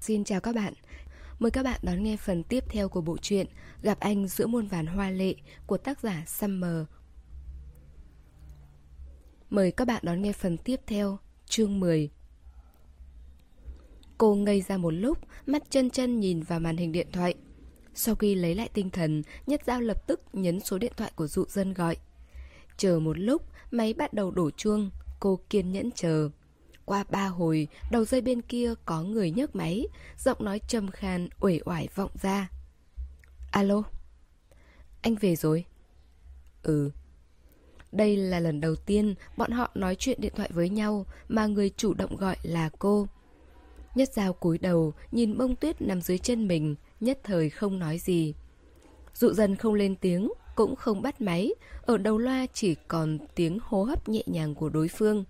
Xin chào các bạn. Mời các bạn đón nghe phần tiếp theo của bộ truyện Gặp anh giữa muôn vàn hoa lệ của tác giả Summer. Mời các bạn đón nghe phần tiếp theo, chương 10. Cô ngây ra một lúc, mắt chân chân nhìn vào màn hình điện thoại. Sau khi lấy lại tinh thần, Nhất Giao lập tức nhấn số điện thoại của dụ dân gọi. Chờ một lúc, máy bắt đầu đổ chuông, cô kiên nhẫn chờ. Qua ba hồi, đầu dây bên kia có người nhấc máy, giọng nói trầm khan, uể oải vọng ra. Alo? Anh về rồi? Ừ. Đây là lần đầu tiên bọn họ nói chuyện điện thoại với nhau mà người chủ động gọi là cô. Nhất dao cúi đầu, nhìn bông tuyết nằm dưới chân mình, nhất thời không nói gì. Dụ dần không lên tiếng, cũng không bắt máy, ở đầu loa chỉ còn tiếng hô hấp nhẹ nhàng của đối phương.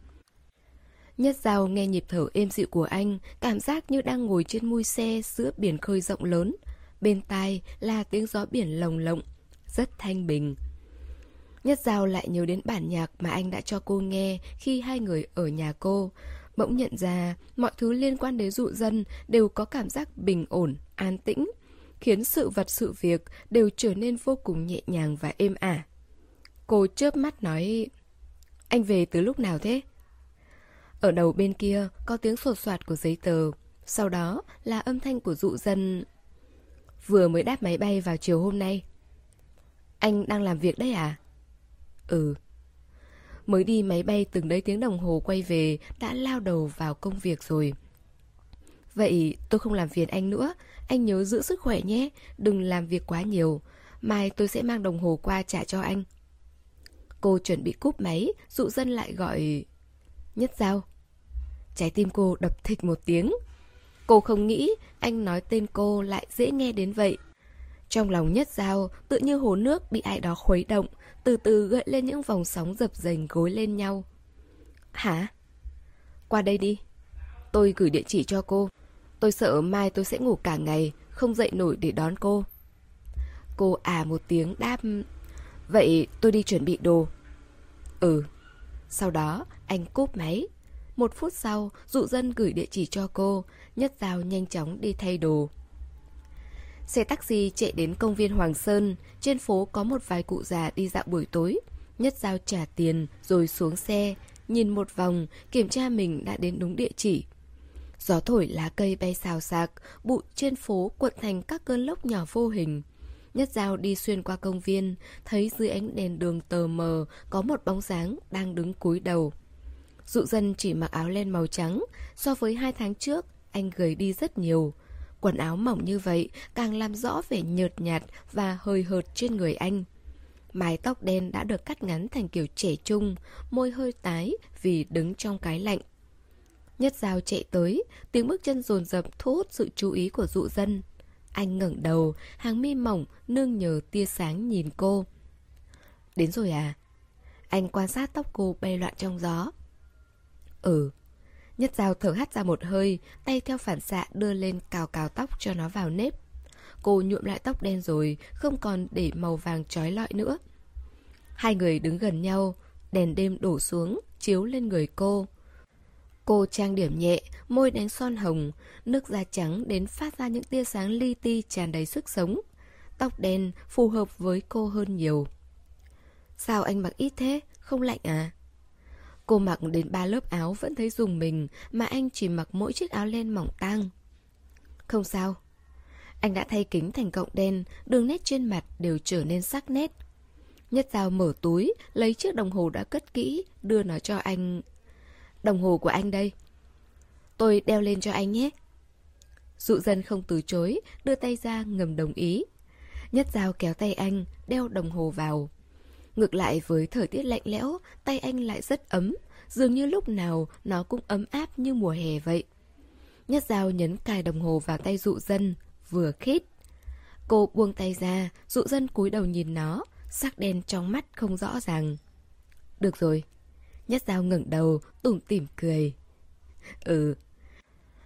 Nhất Giao nghe nhịp thở êm dịu của anh, cảm giác như đang ngồi trên mui xe giữa biển khơi rộng lớn. Bên tai là tiếng gió biển lồng lộng, rất thanh bình. Nhất Giao lại nhớ đến bản nhạc mà anh đã cho cô nghe khi hai người ở nhà cô. Bỗng nhận ra mọi thứ liên quan đến dụ dân đều có cảm giác bình ổn, an tĩnh, khiến sự vật sự việc đều trở nên vô cùng nhẹ nhàng và êm ả. Cô chớp mắt nói, anh về từ lúc nào thế? Ở đầu bên kia có tiếng sột soạt của giấy tờ, sau đó là âm thanh của dụ dân. Vừa mới đáp máy bay vào chiều hôm nay. Anh đang làm việc đấy à? Ừ. Mới đi máy bay từng đấy tiếng đồng hồ quay về đã lao đầu vào công việc rồi. Vậy tôi không làm phiền anh nữa, anh nhớ giữ sức khỏe nhé, đừng làm việc quá nhiều. Mai tôi sẽ mang đồng hồ qua trả cho anh. Cô chuẩn bị cúp máy, dụ dân lại gọi... Nhất giao. Trái tim cô đập thịch một tiếng. Cô không nghĩ anh nói tên cô lại dễ nghe đến vậy. Trong lòng nhất giao, tự như hồ nước bị ai đó khuấy động, từ từ gợi lên những vòng sóng dập dềnh gối lên nhau. Hả? Qua đây đi. Tôi gửi địa chỉ cho cô. Tôi sợ mai tôi sẽ ngủ cả ngày, không dậy nổi để đón cô. Cô à một tiếng đáp Vậy tôi đi chuẩn bị đồ Ừ sau đó, anh cúp máy. Một phút sau, dụ dân gửi địa chỉ cho cô, Nhất Giao nhanh chóng đi thay đồ. Xe taxi chạy đến công viên Hoàng Sơn, Trên phố có một vài cụ già đi dạo buổi tối. Nhất Giao trả tiền rồi xuống xe, Nhìn một vòng, Kiểm tra mình đã đến đúng địa chỉ. Gió thổi lá cây bay xào xạc, Bụi trên phố cuộn thành các cơn lốc nhỏ vô hình. Nhất dao đi xuyên qua công viên, thấy dưới ánh đèn đường tờ mờ có một bóng dáng đang đứng cúi đầu. Dụ dân chỉ mặc áo len màu trắng, so với hai tháng trước, anh gầy đi rất nhiều. Quần áo mỏng như vậy càng làm rõ vẻ nhợt nhạt và hơi hợt trên người anh. Mái tóc đen đã được cắt ngắn thành kiểu trẻ trung, môi hơi tái vì đứng trong cái lạnh. Nhất dao chạy tới, tiếng bước chân rồn rập thu hút sự chú ý của dụ dân. Anh ngẩng đầu, hàng mi mỏng, nương nhờ tia sáng nhìn cô. Đến rồi à? Anh quan sát tóc cô bay loạn trong gió. Ừ. Nhất dao thở hắt ra một hơi, tay theo phản xạ đưa lên cào cào tóc cho nó vào nếp. Cô nhuộm lại tóc đen rồi, không còn để màu vàng trói lọi nữa. Hai người đứng gần nhau, đèn đêm đổ xuống, chiếu lên người cô. Cô trang điểm nhẹ, môi đánh son hồng, nước da trắng đến phát ra những tia sáng li ti tràn đầy sức sống. Tóc đen phù hợp với cô hơn nhiều. Sao anh mặc ít thế? Không lạnh à? Cô mặc đến ba lớp áo vẫn thấy dùng mình, mà anh chỉ mặc mỗi chiếc áo len mỏng tang. Không sao. Anh đã thay kính thành cộng đen, đường nét trên mặt đều trở nên sắc nét. Nhất dao mở túi, lấy chiếc đồng hồ đã cất kỹ, đưa nó cho anh Đồng hồ của anh đây. Tôi đeo lên cho anh nhé. Dụ dân không từ chối, đưa tay ra ngầm đồng ý. Nhất dao kéo tay anh, đeo đồng hồ vào. Ngược lại với thời tiết lạnh lẽo, tay anh lại rất ấm, dường như lúc nào nó cũng ấm áp như mùa hè vậy. Nhất dao nhấn cài đồng hồ vào tay dụ dân, vừa khít. Cô buông tay ra, dụ dân cúi đầu nhìn nó, sắc đen trong mắt không rõ ràng. Được rồi, Nhất dao ngẩng đầu, tủm tỉm cười. Ừ.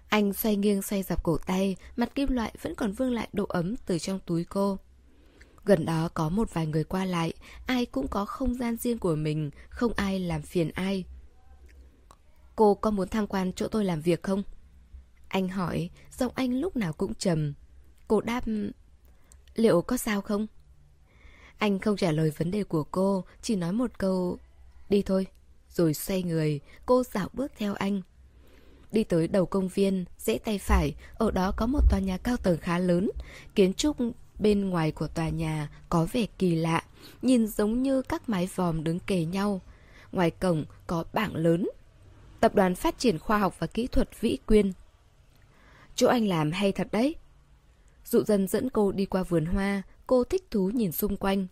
Anh xoay nghiêng xoay dọc cổ tay, mặt kim loại vẫn còn vương lại độ ấm từ trong túi cô. Gần đó có một vài người qua lại, ai cũng có không gian riêng của mình, không ai làm phiền ai. Cô có muốn tham quan chỗ tôi làm việc không? Anh hỏi, giọng anh lúc nào cũng trầm. Cô đáp, liệu có sao không? Anh không trả lời vấn đề của cô, chỉ nói một câu, đi thôi. Rồi xoay người, cô dạo bước theo anh. Đi tới đầu công viên, rẽ tay phải, ở đó có một tòa nhà cao tầng khá lớn. Kiến trúc bên ngoài của tòa nhà có vẻ kỳ lạ, nhìn giống như các mái vòm đứng kề nhau. Ngoài cổng có bảng lớn. Tập đoàn Phát triển Khoa học và Kỹ thuật Vĩ Quyên. Chỗ anh làm hay thật đấy. Dụ dân dẫn cô đi qua vườn hoa, cô thích thú nhìn xung quanh.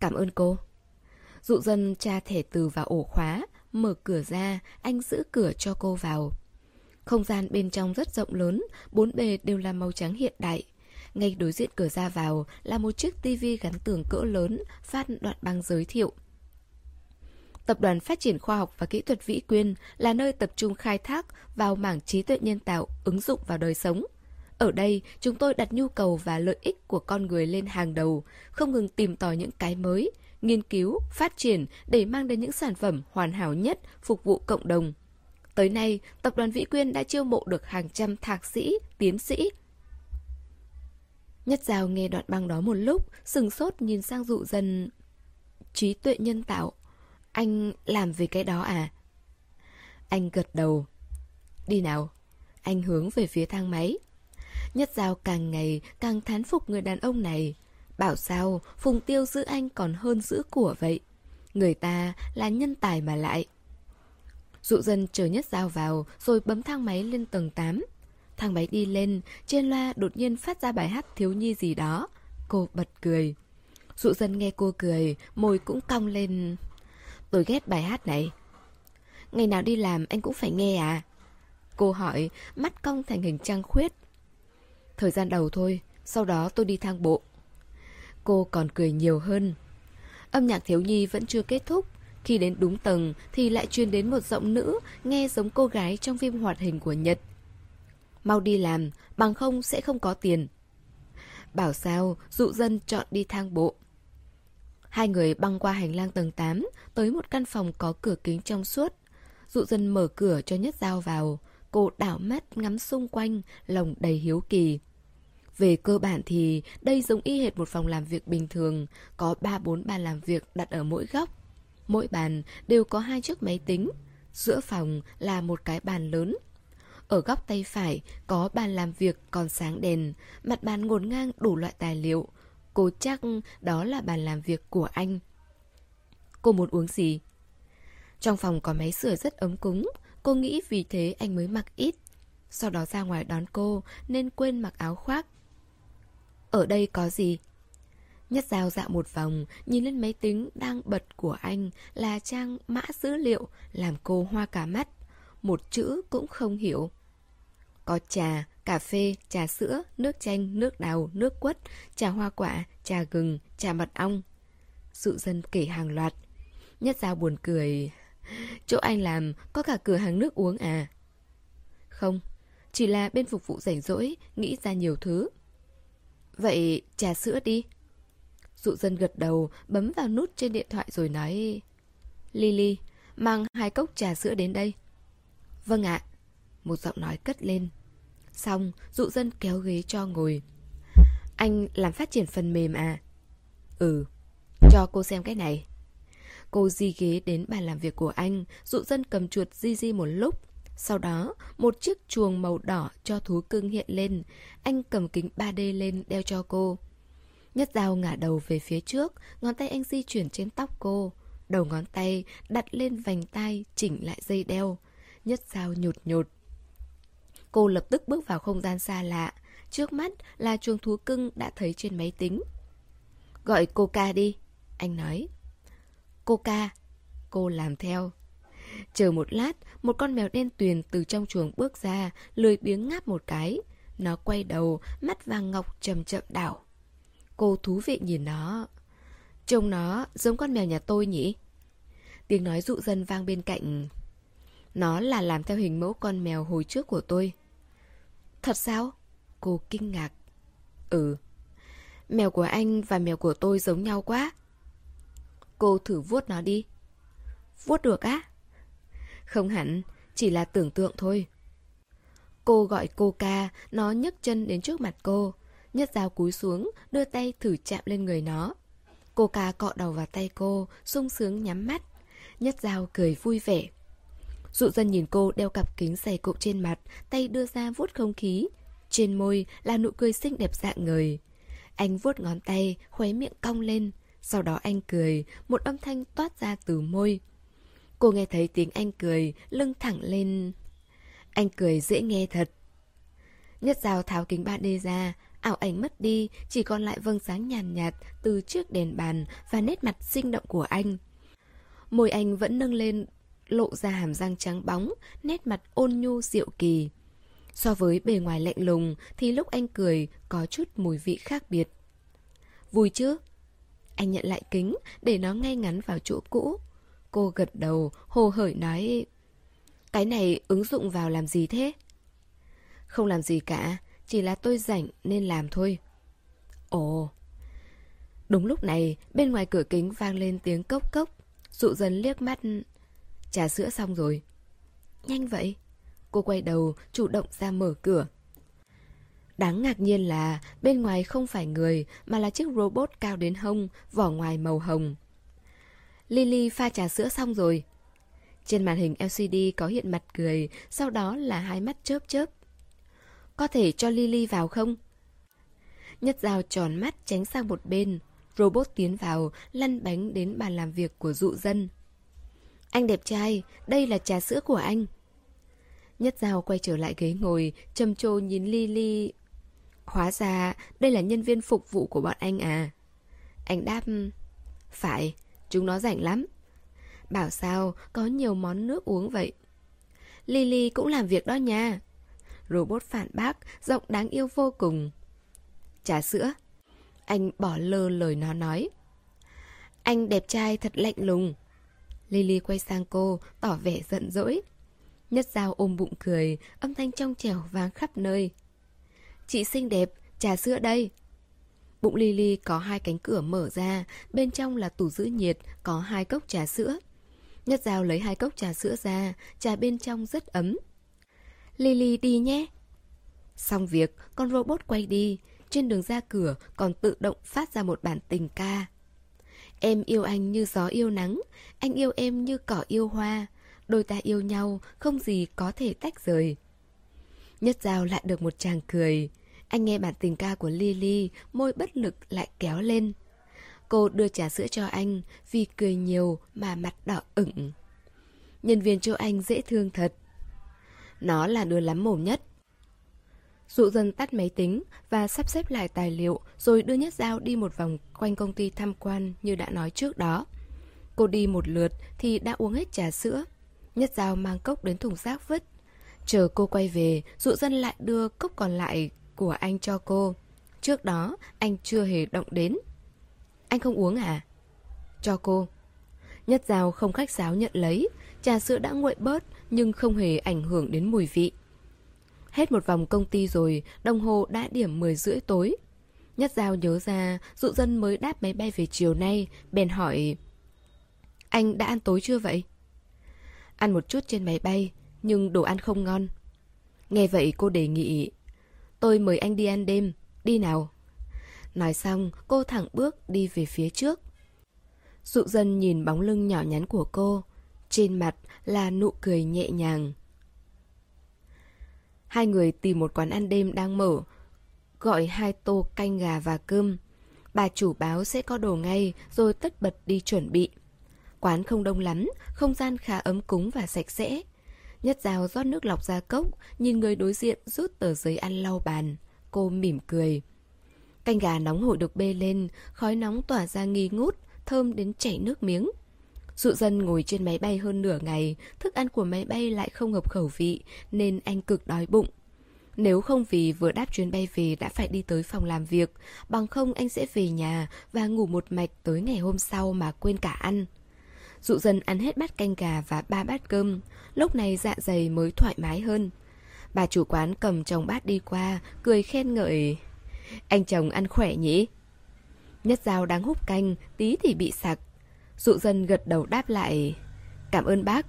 Cảm ơn cô. Dụ dân tra thẻ từ vào ổ khóa, mở cửa ra, anh giữ cửa cho cô vào. Không gian bên trong rất rộng lớn, bốn bề đều là màu trắng hiện đại. Ngay đối diện cửa ra vào là một chiếc tivi gắn tường cỡ lớn, phát đoạn băng giới thiệu. Tập đoàn Phát triển Khoa học và Kỹ thuật Vĩ Quyên là nơi tập trung khai thác vào mảng trí tuệ nhân tạo ứng dụng vào đời sống. Ở đây, chúng tôi đặt nhu cầu và lợi ích của con người lên hàng đầu, không ngừng tìm tòi những cái mới, nghiên cứu, phát triển để mang đến những sản phẩm hoàn hảo nhất phục vụ cộng đồng. Tới nay, tập đoàn Vĩ Quyên đã chiêu mộ được hàng trăm thạc sĩ, tiến sĩ. Nhất Giao nghe đoạn băng đó một lúc, sừng sốt nhìn sang dụ dần Trí tuệ nhân tạo. Anh làm về cái đó à? Anh gật đầu. Đi nào. Anh hướng về phía thang máy. Nhất Giao càng ngày càng thán phục người đàn ông này. Bảo sao Phùng Tiêu giữ anh còn hơn giữ của vậy. Người ta là nhân tài mà lại. Dụ dân chờ Nhất Giao vào rồi bấm thang máy lên tầng 8. Thang máy đi lên, trên loa đột nhiên phát ra bài hát thiếu nhi gì đó. Cô bật cười. Dụ dân nghe cô cười, môi cũng cong lên. Tôi ghét bài hát này. Ngày nào đi làm anh cũng phải nghe à? Cô hỏi, mắt cong thành hình trăng khuyết. Thời gian đầu thôi, sau đó tôi đi thang bộ. Cô còn cười nhiều hơn. Âm nhạc thiếu nhi vẫn chưa kết thúc. Khi đến đúng tầng thì lại truyền đến một giọng nữ nghe giống cô gái trong phim hoạt hình của Nhật. Mau đi làm, bằng không sẽ không có tiền. Bảo sao, dụ dân chọn đi thang bộ. Hai người băng qua hành lang tầng 8, tới một căn phòng có cửa kính trong suốt. Dụ dân mở cửa cho Nhất Giao vào. Cô đảo mắt ngắm xung quanh, lòng đầy hiếu kỳ. Về cơ bản thì đây giống y hệt một phòng làm việc bình thường, có 3-4 bàn làm việc đặt ở mỗi góc. Mỗi bàn đều có hai chiếc máy tính, giữa phòng là một cái bàn lớn. Ở góc tay phải có bàn làm việc còn sáng đèn, mặt bàn ngổn ngang đủ loại tài liệu. Cô chắc đó là bàn làm việc của anh. Cô muốn uống gì? Trong phòng có máy sửa rất ấm cúng, cô nghĩ vì thế anh mới mặc ít. Sau đó ra ngoài đón cô nên quên mặc áo khoác. Ở đây có gì? Nhất dao dạo một vòng, nhìn lên máy tính đang bật của anh là trang mã dữ liệu, làm cô hoa cả mắt. Một chữ cũng không hiểu. Có trà, cà phê, trà sữa, nước chanh, nước đào, nước quất, trà hoa quả, trà gừng, trà mật ong. Sự dân kể hàng loạt. Nhất dao buồn cười. Chỗ anh làm có cả cửa hàng nước uống à? Không, chỉ là bên phục vụ rảnh rỗi, nghĩ ra nhiều thứ. Vậy trà sữa đi. Dụ dân gật đầu, bấm vào nút trên điện thoại rồi nói Lily, mang hai cốc trà sữa đến đây. Vâng ạ. Một giọng nói cất lên. Xong, dụ dân kéo ghế cho ngồi. Anh làm phát triển phần mềm à? Ừ. Cho cô xem cái này. Cô di ghế đến bàn làm việc của anh, dụ dân cầm chuột di di một lúc. Sau đó, một chiếc chuồng màu đỏ cho thú cưng hiện lên. Anh cầm kính 3D lên đeo cho cô. Nhất dao ngả đầu về phía trước, ngón tay anh di chuyển trên tóc cô. Đầu ngón tay đặt lên vành tay chỉnh lại dây đeo. Nhất dao nhột nhột. Cô lập tức bước vào không gian xa lạ. Trước mắt là chuồng thú cưng đã thấy trên máy tính. Gọi Coca đi, anh nói. Coca. Cô làm theo. Chờ một lát, một con mèo đen tuyền từ trong chuồng bước ra, lười biếng ngáp một cái. Nó quay đầu, mắt vàng ngọc chậm chậm đảo. Cô thú vị nhìn nó. Trông nó giống con mèo nhà tôi nhỉ? Tiếng nói dụ dân vang bên cạnh. Nó là làm theo hình mẫu con mèo hồi trước của tôi. Thật sao? Cô kinh ngạc. Ừ. Mèo của anh và mèo của tôi giống nhau quá. Cô thử vuốt nó đi. Vuốt được á? Không hẳn, chỉ là tưởng tượng thôi. Cô gọi cô ca, nó nhấc chân đến trước mặt cô. Nhất dao cúi xuống, đưa tay thử chạm lên người nó. Cô ca cọ đầu vào tay cô, sung sướng nhắm mắt. Nhất dao cười vui vẻ. Dụ dân nhìn cô đeo cặp kính dày cộm trên mặt, tay đưa ra vuốt không khí. Trên môi là nụ cười xinh đẹp dạng người. Anh vuốt ngón tay, khóe miệng cong lên. Sau đó anh cười, một âm thanh toát ra từ môi. Cô nghe thấy tiếng anh cười, lưng thẳng lên. Anh cười dễ nghe thật. Nhất dao tháo kính 3D ra, ảo ảnh mất đi, chỉ còn lại vầng sáng nhàn nhạt, từ chiếc đèn bàn và nét mặt sinh động của anh. Môi anh vẫn nâng lên, lộ ra hàm răng trắng bóng, nét mặt ôn nhu dịu kỳ. So với bề ngoài lạnh lùng thì lúc anh cười có chút mùi vị khác biệt. Vui chứ? Anh nhận lại kính để nó ngay ngắn vào chỗ cũ. Cô gật đầu, hồ hởi nói Cái này ứng dụng vào làm gì thế? Không làm gì cả, chỉ là tôi rảnh nên làm thôi. Ồ. Đúng lúc này, bên ngoài cửa kính vang lên tiếng cốc cốc. Dụ dần liếc mắt. Trà sữa xong rồi. Nhanh vậy. Cô quay đầu, chủ động ra mở cửa. Đáng ngạc nhiên là bên ngoài không phải người mà là chiếc robot cao đến hông, vỏ ngoài màu hồng. Lily pha trà sữa xong rồi. Trên màn hình LCD có hiện mặt cười, sau đó là hai mắt chớp chớp. Có thể cho Lily vào không? Nhất dao tròn mắt tránh sang một bên. Robot tiến vào, lăn bánh đến bàn làm việc của dụ dân. Anh đẹp trai, đây là trà sữa của anh. Nhất dao quay trở lại ghế ngồi, trầm trồ nhìn Lily. Hóa ra, đây là nhân viên phục vụ của bọn anh à. Anh đáp, phải, chúng nó rảnh lắm. Bảo sao, có nhiều món nước uống vậy. Lily cũng làm việc đó nha. Robot phản bác, giọng đáng yêu vô cùng. Trà sữa. Anh bỏ lơ lời nó nói. Anh đẹp trai thật lạnh lùng. Lily quay sang cô, tỏ vẻ giận dỗi. Nhất dao ôm bụng cười, âm thanh trong trẻo vang khắp nơi. Chị xinh đẹp, trà sữa đây. Bụng Lily có hai cánh cửa mở ra, bên trong là tủ giữ nhiệt, có hai cốc trà sữa. Nhất Giao lấy hai cốc trà sữa ra, trà bên trong rất ấm. Lily đi nhé. Xong việc, con robot quay đi, trên đường ra cửa còn tự động phát ra một bản tình ca. Em yêu anh như gió yêu nắng, anh yêu em như cỏ yêu hoa. Đôi ta yêu nhau, không gì có thể tách rời. Nhất Giao lại được một chàng cười. Anh nghe bản tình ca của Lily, môi bất lực lại kéo lên. Cô đưa trà sữa cho anh, vì cười nhiều mà mặt đỏ ửng. Nhân viên chỗ anh dễ thương thật. Nó là đứa lắm mồm nhất. Dụ dần tắt máy tính và sắp xếp lại tài liệu rồi đưa Nhất Giao đi một vòng quanh công ty tham quan như đã nói trước đó. Cô đi một lượt thì đã uống hết trà sữa. Nhất Giao mang cốc đến thùng rác vứt. Chờ cô quay về, dụ dân lại đưa cốc còn lại của anh cho cô. Trước đó, anh chưa hề động đến. Anh không uống à? Cho cô. Nhất Giao không khách sáo nhận lấy. Trà sữa đã nguội bớt nhưng không hề ảnh hưởng đến mùi vị. Hết một vòng công ty rồi, đồng hồ đã điểm 10 rưỡi tối. Nhất Giao nhớ ra, dụ dân mới đáp máy bay về chiều nay, bèn hỏi Anh đã ăn tối chưa vậy? Ăn một chút trên máy bay, nhưng đồ ăn không ngon. Nghe vậy cô đề nghị Tôi mời anh đi ăn đêm, đi nào. Nói xong, cô thẳng bước đi về phía trước. Dụ dân nhìn bóng lưng nhỏ nhắn của cô, trên mặt là nụ cười nhẹ nhàng. Hai người tìm một quán ăn đêm đang mở, gọi hai tô canh gà và cơm. Bà chủ báo sẽ có đồ ngay rồi tất bật đi chuẩn bị. Quán không đông lắm, không gian khá ấm cúng và sạch sẽ. Nhất dao rót nước lọc ra cốc, nhìn người đối diện rút tờ giấy ăn lau bàn. Cô mỉm cười. Canh gà nóng hổi được bê lên, khói nóng tỏa ra nghi ngút, thơm đến chảy nước miếng. Dụ dân ngồi trên máy bay hơn nửa ngày, thức ăn của máy bay lại không hợp khẩu vị, nên anh cực đói bụng. Nếu không vì vừa đáp chuyến bay về đã phải đi tới phòng làm việc, bằng không anh sẽ về nhà và ngủ một mạch tới ngày hôm sau mà quên cả ăn. Dụ dân ăn hết bát canh gà và ba bát cơm, lúc này dạ dày mới thoải mái hơn. Bà chủ quán cầm chồng bát đi qua, cười khen ngợi. Anh chồng ăn khỏe nhỉ? Nhất dao đang hút canh, tí thì bị sặc. Dụ dân gật đầu đáp lại. Cảm ơn bác.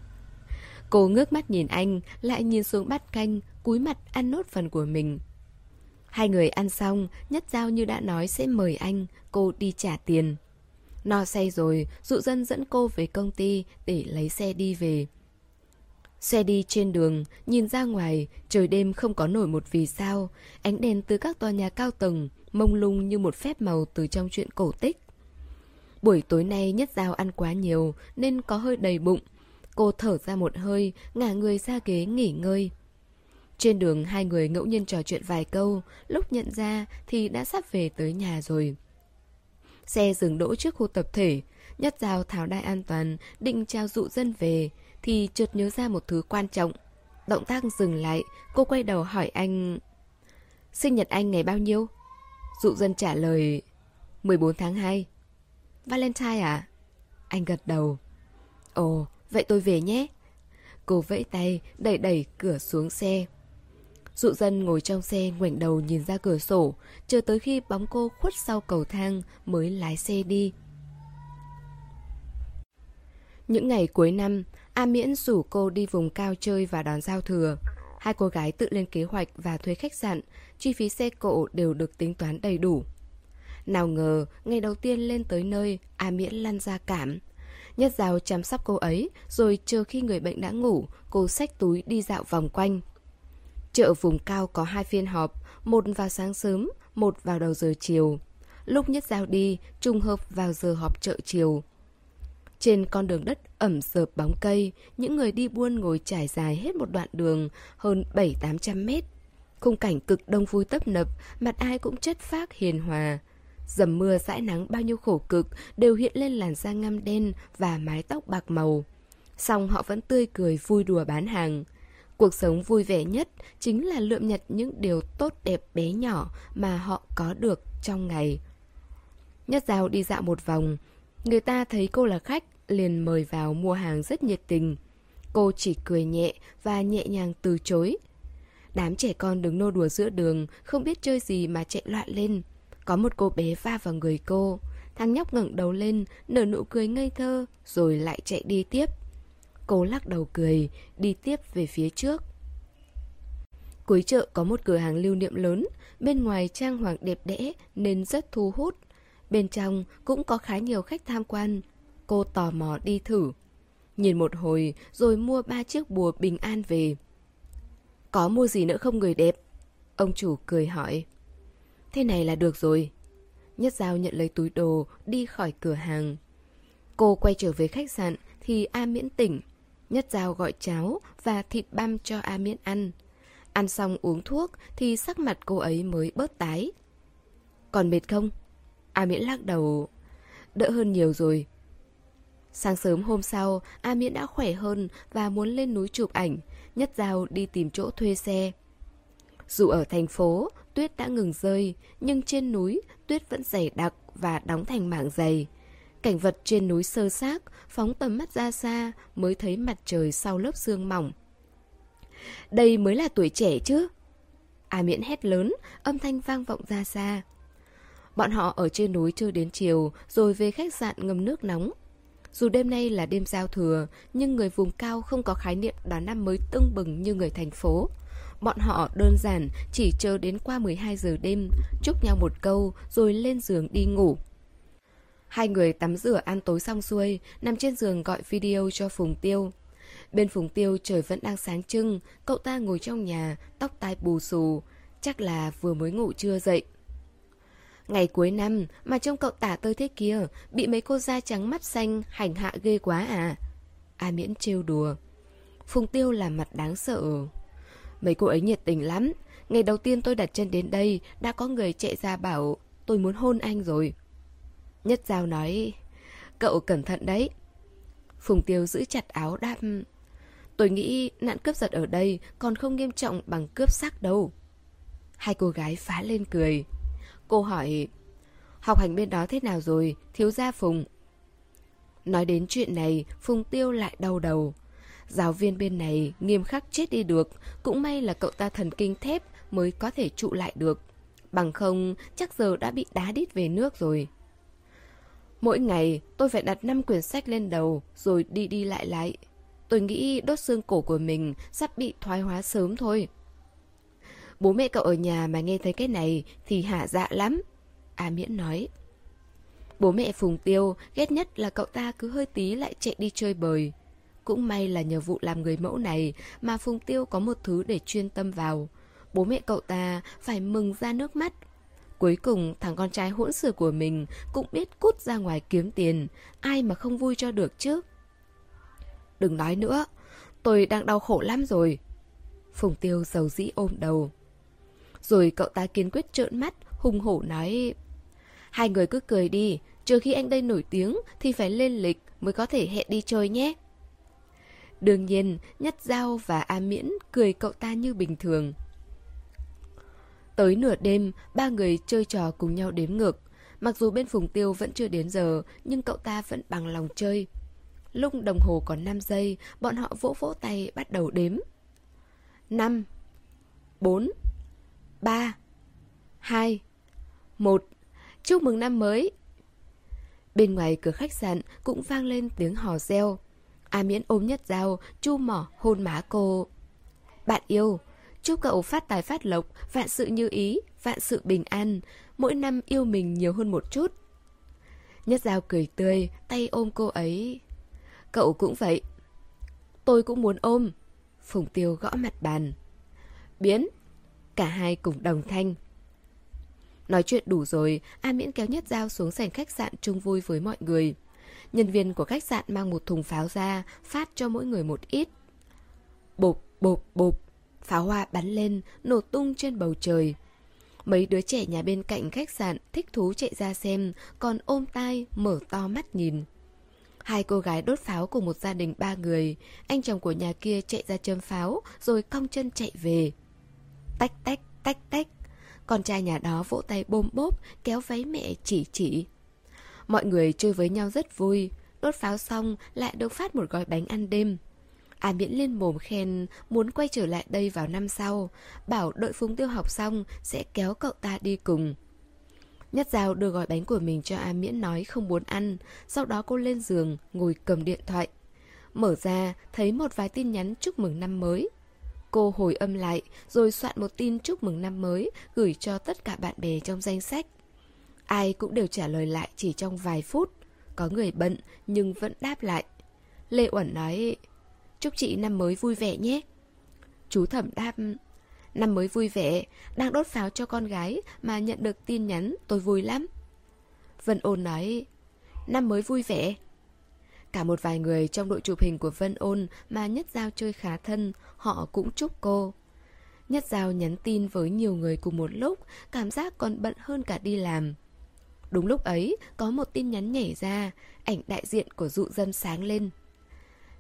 Cô ngước mắt nhìn anh, lại nhìn xuống bát canh, cúi mặt ăn nốt phần của mình. Hai người ăn xong, Nhất Giao như đã nói sẽ mời anh, cô đi trả tiền. No say rồi, dụ dân dẫn cô về công ty để lấy xe đi về. Xe đi trên đường, nhìn ra ngoài, trời đêm không có nổi một vì sao, ánh đèn từ các tòa nhà cao tầng, mông lung như một phép màu từ trong chuyện cổ tích. Buổi tối nay Nhất Giao ăn quá nhiều nên có hơi đầy bụng. Cô thở ra một hơi, ngả người ra ghế nghỉ ngơi. Trên đường hai người ngẫu nhiên trò chuyện vài câu, lúc nhận ra thì đã sắp về tới nhà rồi. Xe dừng đỗ trước khu tập thể, Nhất Giao tháo đai an toàn, định trao dụ dân về, thì chợt nhớ ra một thứ quan trọng. Động tác dừng lại, cô quay đầu hỏi anh... Sinh nhật anh ngày bao nhiêu? Dụ dân trả lời... 14 tháng 2. Valentine à? Anh gật đầu. Ồ, vậy tôi về nhé. Cô vẫy tay, đẩy đẩy cửa xuống xe. Dụ dân ngồi trong xe ngoảnh đầu nhìn ra cửa sổ, chờ tới khi bóng cô khuất sau cầu thang mới lái xe đi. Những ngày cuối năm, A Miễn rủ cô đi vùng cao chơi và đón giao thừa. Hai cô gái tự lên kế hoạch và thuê khách sạn, chi phí xe cộ đều được tính toán đầy đủ. Nào ngờ, ngày đầu tiên lên tới nơi, A Miễn lăn ra cảm. Nhất Giao chăm sóc cô ấy, rồi chờ khi người bệnh đã ngủ, cô xách túi đi dạo vòng quanh. Chợ vùng cao có hai phiên họp, một vào sáng sớm, một vào đầu giờ chiều. Lúc Nhất Giao đi, trùng hợp vào giờ họp chợ chiều. Trên con đường đất ẩm sợp bóng cây, những người đi buôn ngồi trải dài hết một đoạn đường hơn 7-800 mét. Khung cảnh cực đông vui tấp nập, mặt ai cũng chất phác hiền hòa. Dầm mưa dãi nắng bao nhiêu khổ cực đều hiện lên làn da ngăm đen và mái tóc bạc màu. Xong họ vẫn tươi cười vui đùa bán hàng. Cuộc sống vui vẻ nhất chính là lượm nhặt những điều tốt đẹp bé nhỏ mà họ có được trong ngày. Nhất Giao đi dạo một vòng, người ta thấy cô là khách liền mời vào mua hàng rất nhiệt tình. Cô chỉ cười nhẹ và nhẹ nhàng từ chối. Đám trẻ con đứng nô đùa giữa đường, không biết chơi gì mà chạy loạn lên. Có một cô bé va vào người cô. Thằng nhóc ngẩng đầu lên, nở nụ cười ngây thơ, rồi lại chạy đi tiếp. Cô lắc đầu cười, đi tiếp về phía trước. Cuối chợ có một cửa hàng lưu niệm lớn, bên ngoài trang hoàng đẹp đẽ nên rất thu hút. Bên trong cũng có khá nhiều khách tham quan. Cô tò mò đi thử. Nhìn một hồi rồi mua ba chiếc bùa bình an về. Có mua gì nữa không người đẹp? Ông chủ cười hỏi. Thế này là được rồi. Nhất Giao nhận lấy túi đồ, đi khỏi cửa hàng. Cô quay trở về khách sạn thì A Miễn tỉnh. Nhất Giao gọi cháo và thịt băm cho A Miễn ăn. Ăn xong uống thuốc thì sắc mặt cô ấy mới bớt tái. Còn mệt không? A Miễn lắc đầu. Đỡ hơn nhiều rồi. Sáng sớm hôm sau, A Miễn đã khỏe hơn và muốn lên núi chụp ảnh. Nhất Giao đi tìm chỗ thuê xe. Dù ở thành phố, tuyết đã ngừng rơi, nhưng trên núi tuyết vẫn dày đặc và đóng thành mảng dày. Cảnh vật trên núi sơ xác, phóng tầm mắt ra xa mới thấy mặt trời sau lớp sương mỏng. Đây mới là tuổi trẻ chứ? A miễn hét lớn, âm thanh vang vọng ra xa. Bọn họ ở trên núi chơi đến chiều, rồi về khách sạn ngâm nước nóng. Dù đêm nay là đêm giao thừa, nhưng người vùng cao không có khái niệm đón năm mới tưng bừng như người thành phố. Bọn họ đơn giản chỉ chờ đến qua 12 giờ đêm, chúc nhau một câu rồi lên giường đi ngủ. Hai người tắm rửa ăn tối xong xuôi, nằm trên giường gọi video cho Phùng Tiêu. Bên Phùng Tiêu trời vẫn đang sáng trưng, cậu ta ngồi trong nhà, tóc tai bù xù, chắc là vừa mới ngủ chưa dậy. Ngày cuối năm mà trông cậu tả tơi thế kia, bị mấy cô da trắng mắt xanh hành hạ ghê quá à? A miễn trêu đùa. Phùng Tiêu làm mặt đáng sợ. Mấy cô ấy nhiệt tình lắm. Ngày đầu tiên tôi đặt chân đến đây, đã có người chạy ra bảo tôi muốn hôn anh rồi. Nhất Giao nói, cậu cẩn thận đấy. Phùng Tiêu giữ chặt áo đáp, tôi nghĩ nạn cướp giật ở đây còn không nghiêm trọng bằng cướp xác đâu. Hai cô gái phá lên cười. Cô hỏi, học hành bên đó thế nào rồi, thiếu gia Phùng? Nói đến chuyện này, Phùng Tiêu lại đau đầu. Giáo viên bên này nghiêm khắc chết đi được, cũng may là cậu ta thần kinh thép mới có thể trụ lại được. Bằng không, chắc giờ đã bị đá đít về nước rồi. Mỗi ngày, tôi phải đặt 5 quyển sách lên đầu, rồi đi đi lại lại. tôi nghĩ đốt xương cổ của mình sắp bị thoái hóa sớm thôi. Bố mẹ cậu ở nhà mà nghe thấy cái này thì hả dạ lắm. A Miễn nói. Bố mẹ Phùng Tiêu ghét nhất là cậu ta cứ hơi tí lại chạy đi chơi bời. Cũng may là nhờ vụ làm người mẫu này mà Phùng Tiêu có một thứ để chuyên tâm vào. Bố mẹ cậu ta phải mừng ra nước mắt. Cuối cùng thằng con trai hỗn xược của mình cũng biết cút ra ngoài kiếm tiền. Ai mà không vui cho được chứ? Đừng nói nữa, tôi đang đau khổ lắm rồi. Phùng Tiêu giàu dĩ ôm đầu. Rồi cậu ta kiên quyết trợn mắt, hùng hổ nói Hai người cứ cười đi, trừ khi anh đây nổi tiếng thì phải lên lịch mới có thể hẹn đi chơi nhé. Đương nhiên, Nhất Giao và A Miễn cười cậu ta như bình thường. Tới nửa đêm, ba người chơi trò cùng nhau đếm ngược. Mặc dù bên Phùng Tiêu vẫn chưa đến giờ, nhưng cậu ta vẫn bằng lòng chơi. Lúc đồng hồ còn 5 giây, bọn họ vỗ vỗ tay bắt đầu đếm. 5 4 3 2 1 Chúc mừng năm mới! Bên ngoài cửa khách sạn cũng vang lên tiếng hò reo. A Miễn ôm nhất dao, chu mỏ hôn má cô. Bạn yêu, chúc cậu phát tài phát lộc, vạn sự như ý, vạn sự bình an, mỗi năm yêu mình nhiều hơn một chút. Nhất giao cười tươi, tay ôm cô ấy. Cậu cũng vậy. Tôi cũng muốn ôm. Phùng tiêu gõ mặt bàn. Biến. Cả hai cùng đồng thanh. Nói chuyện đủ rồi, A Miễn kéo nhất giao xuống sảnh khách sạn chung vui với mọi người. Nhân viên của khách sạn mang một thùng pháo ra, phát cho mỗi người một ít. Bộp, bộp, bộp, pháo hoa bắn lên, nổ tung trên bầu trời. Mấy đứa trẻ nhà bên cạnh khách sạn thích thú chạy ra xem, còn ôm tai, mở to mắt nhìn. Hai cô gái đốt pháo của một gia đình ba người, anh chồng của nhà kia chạy ra châm pháo, rồi cong chân chạy về. Tách tách, tách tách, con trai nhà đó vỗ tay bôm bốp, kéo váy mẹ chỉ chỉ. Mọi người chơi với nhau rất vui, đốt pháo xong lại được phát một gói bánh ăn đêm. A Miễn lên mồm khen muốn quay trở lại đây vào năm sau, bảo đợi Phúng Tiêu học xong sẽ kéo cậu ta đi cùng. Nhất Giao đưa gói bánh của mình cho A Miễn nói không muốn ăn, sau đó cô lên giường, ngồi cầm điện thoại. Mở ra, thấy một vài tin nhắn chúc mừng năm mới. Cô hồi âm lại, rồi soạn một tin chúc mừng năm mới, gửi cho tất cả bạn bè trong danh sách. Ai cũng đều trả lời lại chỉ trong vài phút. Có người bận, nhưng vẫn đáp lại. Lê Uẩn nói, chúc chị năm mới vui vẻ nhé. Chú thẩm đáp, năm mới vui vẻ, đang đốt pháo cho con gái mà nhận được tin nhắn tôi vui lắm. Vân ôn nói, năm mới vui vẻ, Cả một vài người trong đội chụp hình của Vân Ôn mà Nhất Giao chơi khá thân, họ cũng chúc cô. Nhất Giao nhắn tin với nhiều người cùng một lúc, cảm giác còn bận hơn cả đi làm. Đúng lúc ấy, có một tin nhắn nhảy ra, ảnh đại diện của dụ dân sáng lên.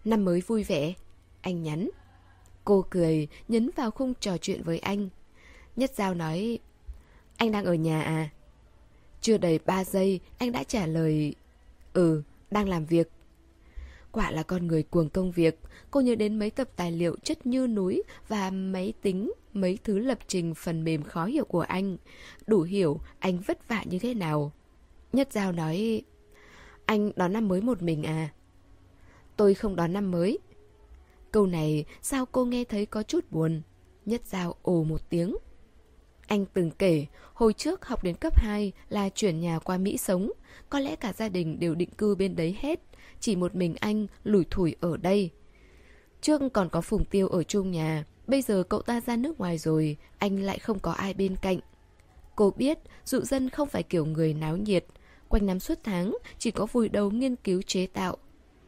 Năm mới vui vẻ, anh nhắn. Cô cười, nhấn vào khung trò chuyện với anh. Nhất Giao nói, anh đang ở nhà à? Chưa đầy 3 giây, anh đã trả lời, ừ, đang làm việc. Quả là con người cuồng công việc, cô nhớ đến mấy tập tài liệu chất như núi và máy tính, mấy thứ lập trình phần mềm khó hiểu của anh. Đủ hiểu anh vất vả như thế nào. Nhất Giao nói, anh đón năm mới một mình à? Tôi không đón năm mới. Câu này sao cô nghe thấy có chút buồn? Nhất Giao ồ một tiếng. Anh từng kể, hồi trước học đến cấp 2 là chuyển nhà qua Mỹ sống, có lẽ cả gia đình đều định cư bên đấy hết chỉ một mình anh lủi thủi ở đây. Trước còn có Phùng Tiêu ở chung nhà, bây giờ cậu ta ra nước ngoài rồi, anh lại không có ai bên cạnh. Cô biết dụ dân không phải kiểu người náo nhiệt, quanh năm suốt tháng chỉ có vùi đầu nghiên cứu chế tạo.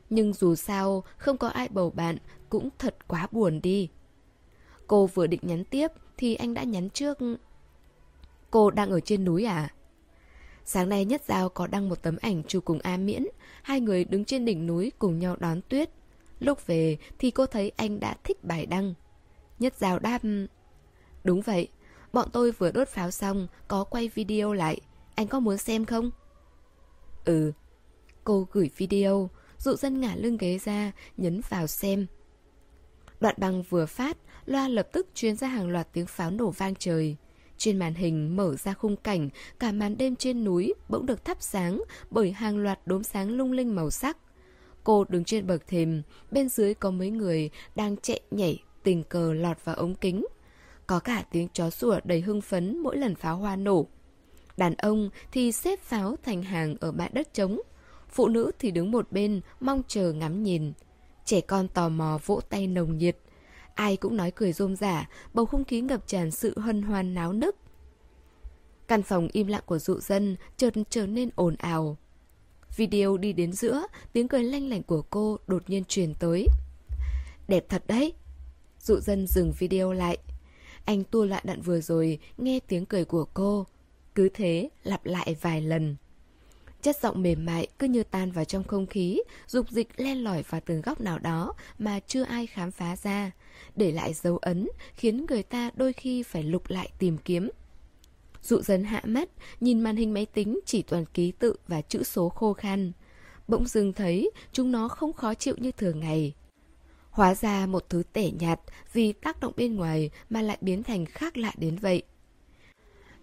Nhưng dù sao, không có ai bầu bạn cũng thật quá buồn đi. Cô vừa định nhắn tiếp thì anh đã nhắn trước. Cô đang ở trên núi à? Sáng nay Nhất Giao có đăng một tấm ảnh chụp cùng A Miễn, hai người đứng trên đỉnh núi cùng nhau đón tuyết. Lúc về thì cô thấy anh đã thích bài đăng. Nhất Giao đáp, đúng vậy, bọn tôi vừa đốt pháo xong, có quay video lại, anh có muốn xem không? Ừ, cô gửi video, dụ dân ngả lưng ghế ra, nhấn vào xem. Đoạn băng vừa phát, loa lập tức truyền ra hàng loạt tiếng pháo nổ vang trời. Trên màn hình mở ra khung cảnh, cả màn đêm trên núi bỗng được thắp sáng bởi hàng loạt đốm sáng lung linh màu sắc. Cô đứng trên bậc thềm, bên dưới có mấy người đang chạy nhảy, tình cờ lọt vào ống kính. Có cả tiếng chó sủa đầy hưng phấn mỗi lần pháo hoa nổ. Đàn ông thì xếp pháo thành hàng ở bãi đất trống. Phụ nữ thì đứng một bên, mong chờ ngắm nhìn. Trẻ con tò mò vỗ tay nồng nhiệt. Ai cũng nói cười rôm rả, bầu không khí ngập tràn sự hân hoan náo nức. Căn phòng im lặng của dụ dân chợt trở nên ồn ào. Video đi đến giữa, tiếng cười lanh lảnh của cô đột nhiên truyền tới. Đẹp thật đấy! Dụ dân dừng video lại. Anh tua lại đoạn vừa rồi, nghe tiếng cười của cô. Cứ thế, lặp lại vài lần. Chất giọng mềm mại cứ như tan vào trong không khí, dục dịch len lỏi vào từng góc nào đó mà chưa ai khám phá ra. Để lại dấu ấn, khiến người ta đôi khi phải lục lại tìm kiếm. Dụ dần hạ mắt, nhìn màn hình máy tính chỉ toàn ký tự và chữ số khô khan. Bỗng dưng thấy chúng nó không khó chịu như thường ngày. Hóa ra một thứ tẻ nhạt vì tác động bên ngoài mà lại biến thành khác lạ đến vậy.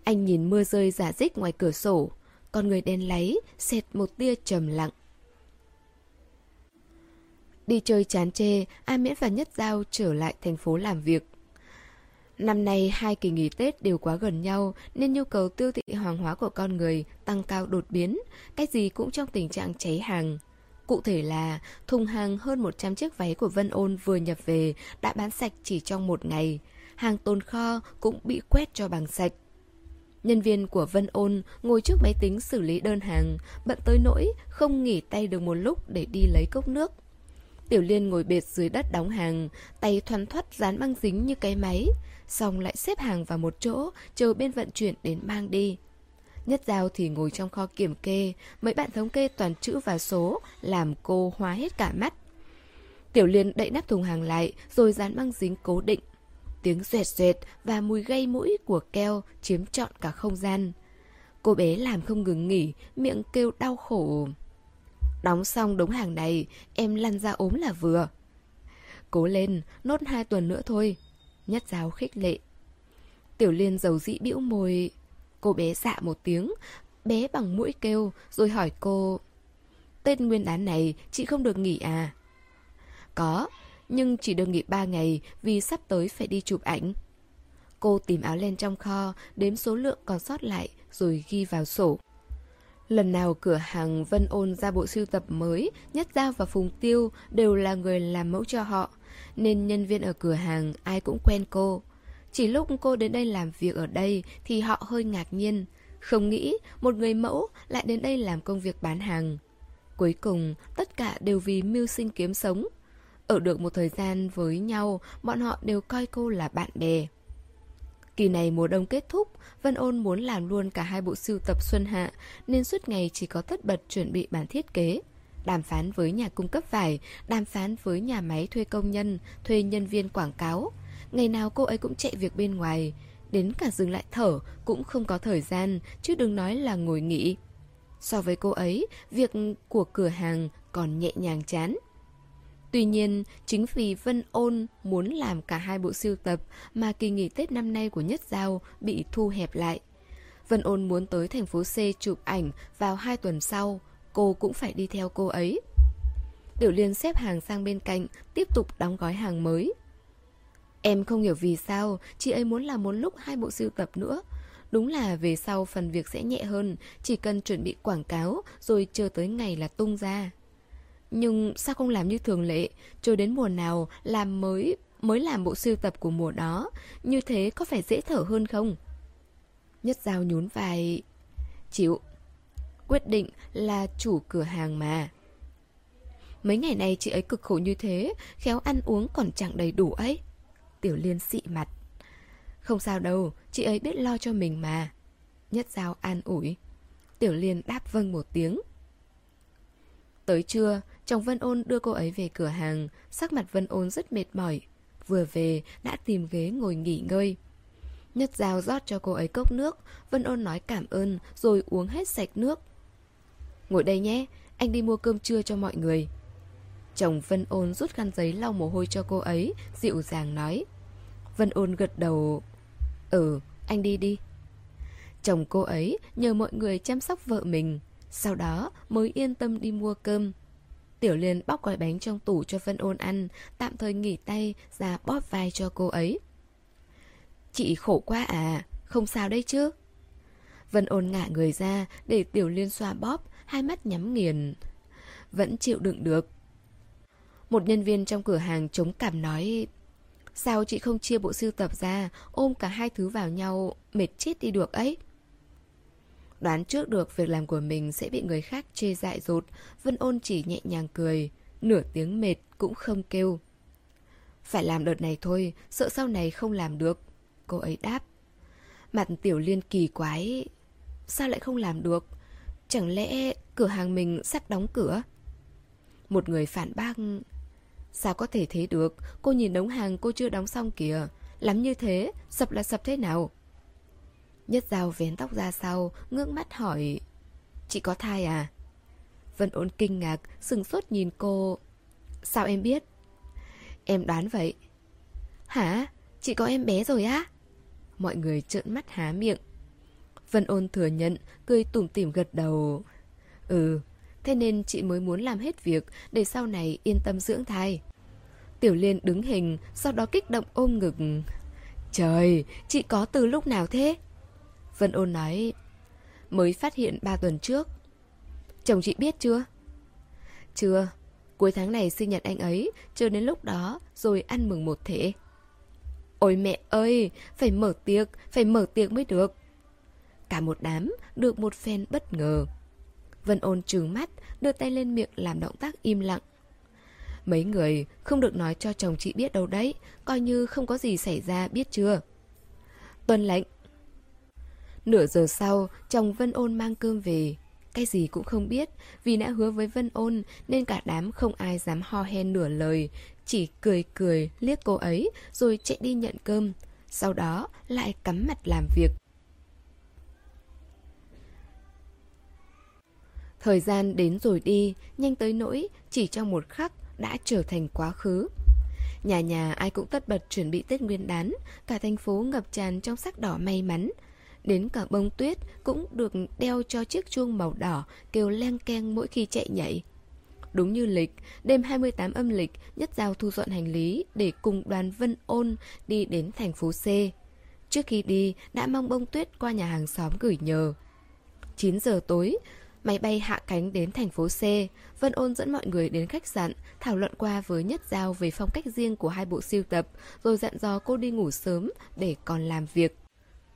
Anh nhìn mưa rơi giả dích ngoài cửa sổ, con người đen láy, xẹt một tia trầm lặng. Đi chơi chán chê, A Miễn và Nhất Giao trở lại thành phố làm việc. Năm nay hai kỳ nghỉ Tết đều quá gần nhau nên nhu cầu tiêu thụ hàng hóa của con người tăng cao đột biến, cái gì cũng trong tình trạng cháy hàng. Cụ thể là thùng hàng hơn 100 chiếc váy của Vân Ôn vừa nhập về đã bán sạch chỉ trong một ngày. Hàng tồn kho cũng bị quét cho bằng sạch. Nhân viên của Vân Ôn ngồi trước máy tính xử lý đơn hàng, bận tới nỗi không nghỉ tay được một lúc để đi lấy cốc nước. Tiểu Liên ngồi bệt dưới đất đóng hàng, tay thoăn thoắt dán băng dính như cái máy, xong lại xếp hàng vào một chỗ, chờ bên vận chuyển đến mang đi. Nhất Giao thì ngồi trong kho kiểm kê, mấy bạn thống kê toàn chữ và số, làm cô hóa hết cả mắt. Tiểu Liên đậy nắp thùng hàng lại, rồi dán băng dính cố định. Tiếng xoẹt xoẹt và mùi gây mũi của keo chiếm trọn cả không gian. Cô bé làm không ngừng nghỉ, miệng kêu đau khổ. Đóng xong đống hàng này, em lăn ra ốm là vừa. Cố lên, nốt hai tuần nữa thôi. Nhất giáo khích lệ. Tiểu liên dầu dĩ bĩu môi. Cô bé dạ một tiếng, bé bằng mũi kêu, rồi hỏi cô. Tên nguyên đán này chị không được nghỉ à? Có, nhưng chỉ được nghỉ ba ngày vì sắp tới phải đi chụp ảnh. Cô tìm áo len trong kho, đếm số lượng còn sót lại rồi ghi vào sổ. Lần nào cửa hàng Vân Ôn ra bộ sưu tập mới, Nhất Giao và Phùng Tiêu đều là người làm mẫu cho họ, nên nhân viên ở cửa hàng ai cũng quen cô. Chỉ lúc cô đến đây làm việc ở đây thì họ hơi ngạc nhiên, không nghĩ một người mẫu lại đến đây làm công việc bán hàng. Cuối cùng, tất cả đều vì mưu sinh kiếm sống. Ở được một thời gian với nhau, bọn họ đều coi cô là bạn bè. Kỳ này mùa đông kết thúc, Vân Ôn muốn làm luôn cả hai bộ sưu tập xuân hạ, nên suốt ngày chỉ có tất bật chuẩn bị bản thiết kế. Đàm phán với nhà cung cấp vải, đàm phán với nhà máy thuê công nhân, thuê nhân viên quảng cáo. Ngày nào cô ấy cũng chạy việc bên ngoài, đến cả dừng lại thở cũng không có thời gian, chứ đừng nói là ngồi nghỉ. So với cô ấy, việc của cửa hàng còn nhẹ nhàng chán. Tuy nhiên, chính vì Vân Ôn muốn làm cả hai bộ siêu tập mà kỳ nghỉ Tết năm nay của Nhất Giao bị thu hẹp lại. Vân Ôn muốn tới thành phố C chụp ảnh vào hai tuần sau, cô cũng phải đi theo cô ấy. Tiểu Liên xếp hàng sang bên cạnh, tiếp tục đóng gói hàng mới. Em không hiểu vì sao chị ấy muốn làm một lúc hai bộ sưu tập nữa. Đúng là về sau phần việc sẽ nhẹ hơn, chỉ cần chuẩn bị quảng cáo rồi chờ tới ngày là tung ra. Nhưng sao không làm như thường lệ, chờ đến mùa nào làm mới mới làm bộ sưu tập của mùa đó, như thế có phải dễ thở hơn không? Nhất Giao nhún vai, chịu. Quyết định là chủ cửa hàng mà. Mấy ngày này chị ấy cực khổ như thế, khéo ăn uống còn chẳng đầy đủ ấy. Tiểu Liên xị mặt. Không sao đâu, chị ấy biết lo cho mình mà. Nhất Giao an ủi. Tiểu Liên đáp vâng một tiếng. Tới trưa, chồng Vân Ôn đưa cô ấy về cửa hàng, sắc mặt Vân Ôn rất mệt mỏi. Vừa về, đã tìm ghế ngồi nghỉ ngơi. Nhất Giao rót cho cô ấy cốc nước, Vân Ôn nói cảm ơn rồi uống hết sạch nước. Ngồi đây nhé, anh đi mua cơm trưa cho mọi người. Chồng Vân Ôn rút khăn giấy lau mồ hôi cho cô ấy, dịu dàng nói. Vân Ôn gật đầu. Ừ, anh đi đi. Chồng cô ấy nhờ mọi người chăm sóc vợ mình, sau đó mới yên tâm đi mua cơm. Tiểu Liên bóc gói bánh trong tủ cho Vân Ôn ăn, tạm thời nghỉ tay ra bóp vai cho cô ấy. Chị khổ quá à, không sao đấy chứ. Vân Ôn ngả người ra để Tiểu Liên xoa bóp, hai mắt nhắm nghiền. Vẫn chịu đựng được. Một nhân viên trong cửa hàng chống cảm nói Sao chị không chia bộ sưu tập ra Ôm cả hai thứ vào nhau Mệt chết đi được ấy Đoán trước được việc làm của mình sẽ bị người khác chê dại dột Vân ôn chỉ nhẹ nhàng cười, Nửa tiếng mệt cũng không kêu. Phải làm đợt này thôi, Sợ sau này không làm được. Cô ấy đáp. Mặt tiểu liên kỳ quái, Sao lại không làm được? Chẳng lẽ cửa hàng mình sắp đóng cửa? Một người phản bác, Sao có thể thế được? Cô nhìn đống hàng cô chưa đóng xong kìa. Lắm như thế, Sập là sập thế nào? Nhất dao vén tóc ra sau Ngước mắt hỏi Chị có thai à? Vân ôn kinh ngạc Sừng sốt nhìn cô Sao em biết? Em đoán vậy. Hả? Chị có em bé rồi á? Mọi người trợn mắt há miệng. Vân ôn thừa nhận Cười tủm tỉm gật đầu. Ừ Thế nên chị mới muốn làm hết việc Để sau này yên tâm dưỡng thai. Tiểu Liên đứng hình Sau đó kích động ôm ngực. Trời, chị có từ lúc nào thế? Vân ôn nói Mới phát hiện 3 tuần trước Chồng chị biết chưa? Chưa Cuối tháng này sinh nhật anh ấy Chờ đến lúc đó rồi ăn mừng một thể Ôi mẹ ơi Phải mở tiệc Phải mở tiệc mới được Cả một đám được một phen bất ngờ Vân ôn trừng mắt, đưa tay lên miệng làm động tác im lặng. Mấy người không được nói cho chồng chị biết đâu đấy, coi như không có gì xảy ra biết chưa. Tuân lệnh. Nửa giờ sau, chồng Vân ôn mang cơm về. Cái gì cũng không biết, vì đã hứa với Vân ôn nên cả đám không ai dám ho hen nửa lời, chỉ cười cười liếc cô ấy rồi chạy đi nhận cơm. Sau đó lại cắm mặt làm việc. Thời gian đến rồi đi, nhanh tới nỗi chỉ trong một khắc đã trở thành quá khứ. Nhà nhà ai cũng tất bật chuẩn bị Tết Nguyên đán, cả thành phố ngập tràn trong sắc đỏ may mắn. Đến cả bông tuyết cũng được đeo cho chiếc chuông màu đỏ kêu leng keng mỗi khi chạy nhảy. Đúng như lịch, đêm 28 âm lịch, Nhất Giao thu dọn hành lý để cùng đoàn Vân Ôn đi đến thành phố C. Trước khi đi, đã mong bông tuyết qua nhà hàng xóm gửi nhờ. 9 giờ tối, Máy bay hạ cánh đến thành phố C, Vân Ôn dẫn mọi người đến khách sạn, thảo luận qua với Nhất Giao về phong cách riêng của hai bộ siêu tập, rồi dặn dò cô đi ngủ sớm để còn làm việc.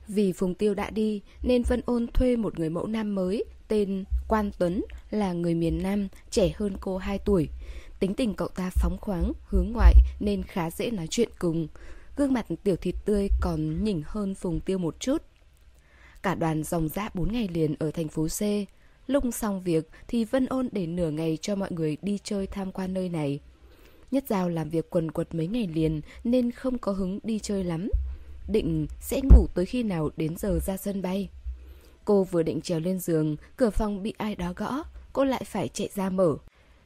Vì Phùng Tiêu đã đi, nên Vân Ôn thuê một người mẫu nam mới, tên Quan Tuấn, là người miền Nam, trẻ hơn cô 2 tuổi. Tính tình cậu ta phóng khoáng, hướng ngoại nên khá dễ nói chuyện cùng. Gương mặt tiểu thịt tươi còn nhỉnh hơn Phùng Tiêu một chút. Cả đoàn dòng dã 4 ngày liền ở thành phố C, Lúc xong việc thì Vân Ôn để nửa ngày cho mọi người đi chơi tham quan nơi này. Nhất Giao làm việc quần quật mấy ngày liền nên không có hứng đi chơi lắm. Định sẽ ngủ tới khi nào đến giờ ra sân bay. Cô vừa định trèo lên giường, cửa phòng bị ai đó gõ, cô lại phải chạy ra mở.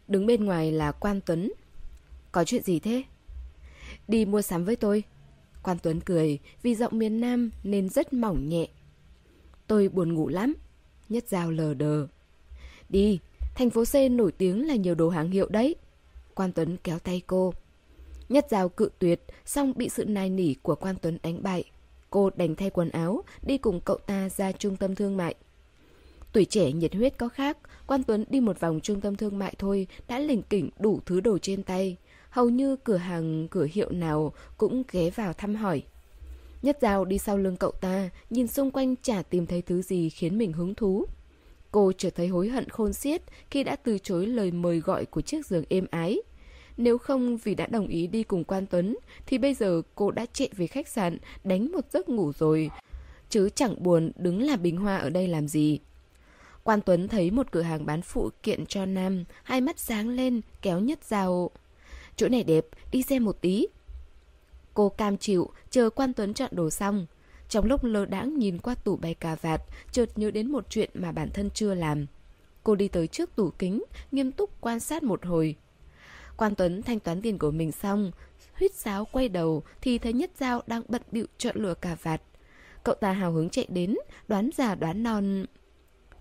Đứng bên ngoài là Quan Tuấn. Có chuyện gì thế? Đi mua sắm với tôi. Quan Tuấn cười, vì giọng miền Nam nên rất mỏng nhẹ. Tôi buồn ngủ lắm. Nhất Giao lờ đờ. Đi, thành phố C nổi tiếng là nhiều đồ hàng hiệu đấy. Quan Tuấn kéo tay cô. Nhất Giao cự tuyệt, xong bị sự nài nỉ của Quan Tuấn đánh bại. Cô đành thay quần áo, đi cùng cậu ta ra trung tâm thương mại. Tuổi trẻ nhiệt huyết có khác, Quan Tuấn đi một vòng trung tâm thương mại thôi đã lỉnh kỉnh đủ thứ đồ trên tay. Hầu như cửa hàng, cửa hiệu nào cũng ghé vào thăm hỏi. Nhất dao đi sau lưng cậu ta, nhìn xung quanh chả tìm thấy thứ gì khiến mình hứng thú. Cô trở thấy hối hận khôn xiết khi đã từ chối lời mời gọi của chiếc giường êm ái. Nếu không vì đã đồng ý đi cùng Quan Tuấn, thì bây giờ cô đã chạy về khách sạn, đánh một giấc ngủ rồi. Chứ chẳng buồn đứng làm bình hoa ở đây làm gì. Quan Tuấn thấy một cửa hàng bán phụ kiện cho nam, hai mắt sáng lên, kéo nhất dao. Chỗ này đẹp, đi xem một tí. Cô cam chịu, chờ quan Tuấn chọn đồ xong. Trong lúc lơ đãng nhìn qua tủ bày cà vạt, chợt nhớ đến một chuyện mà bản thân chưa làm. Cô đi tới trước tủ kính, nghiêm túc quan sát một hồi. Quan Tuấn thanh toán tiền của mình xong, huyết sáo quay đầu thì thấy Nhất Giao đang bận bịu chọn lựa cà vạt. Cậu ta hào hứng chạy đến, đoán già đoán non.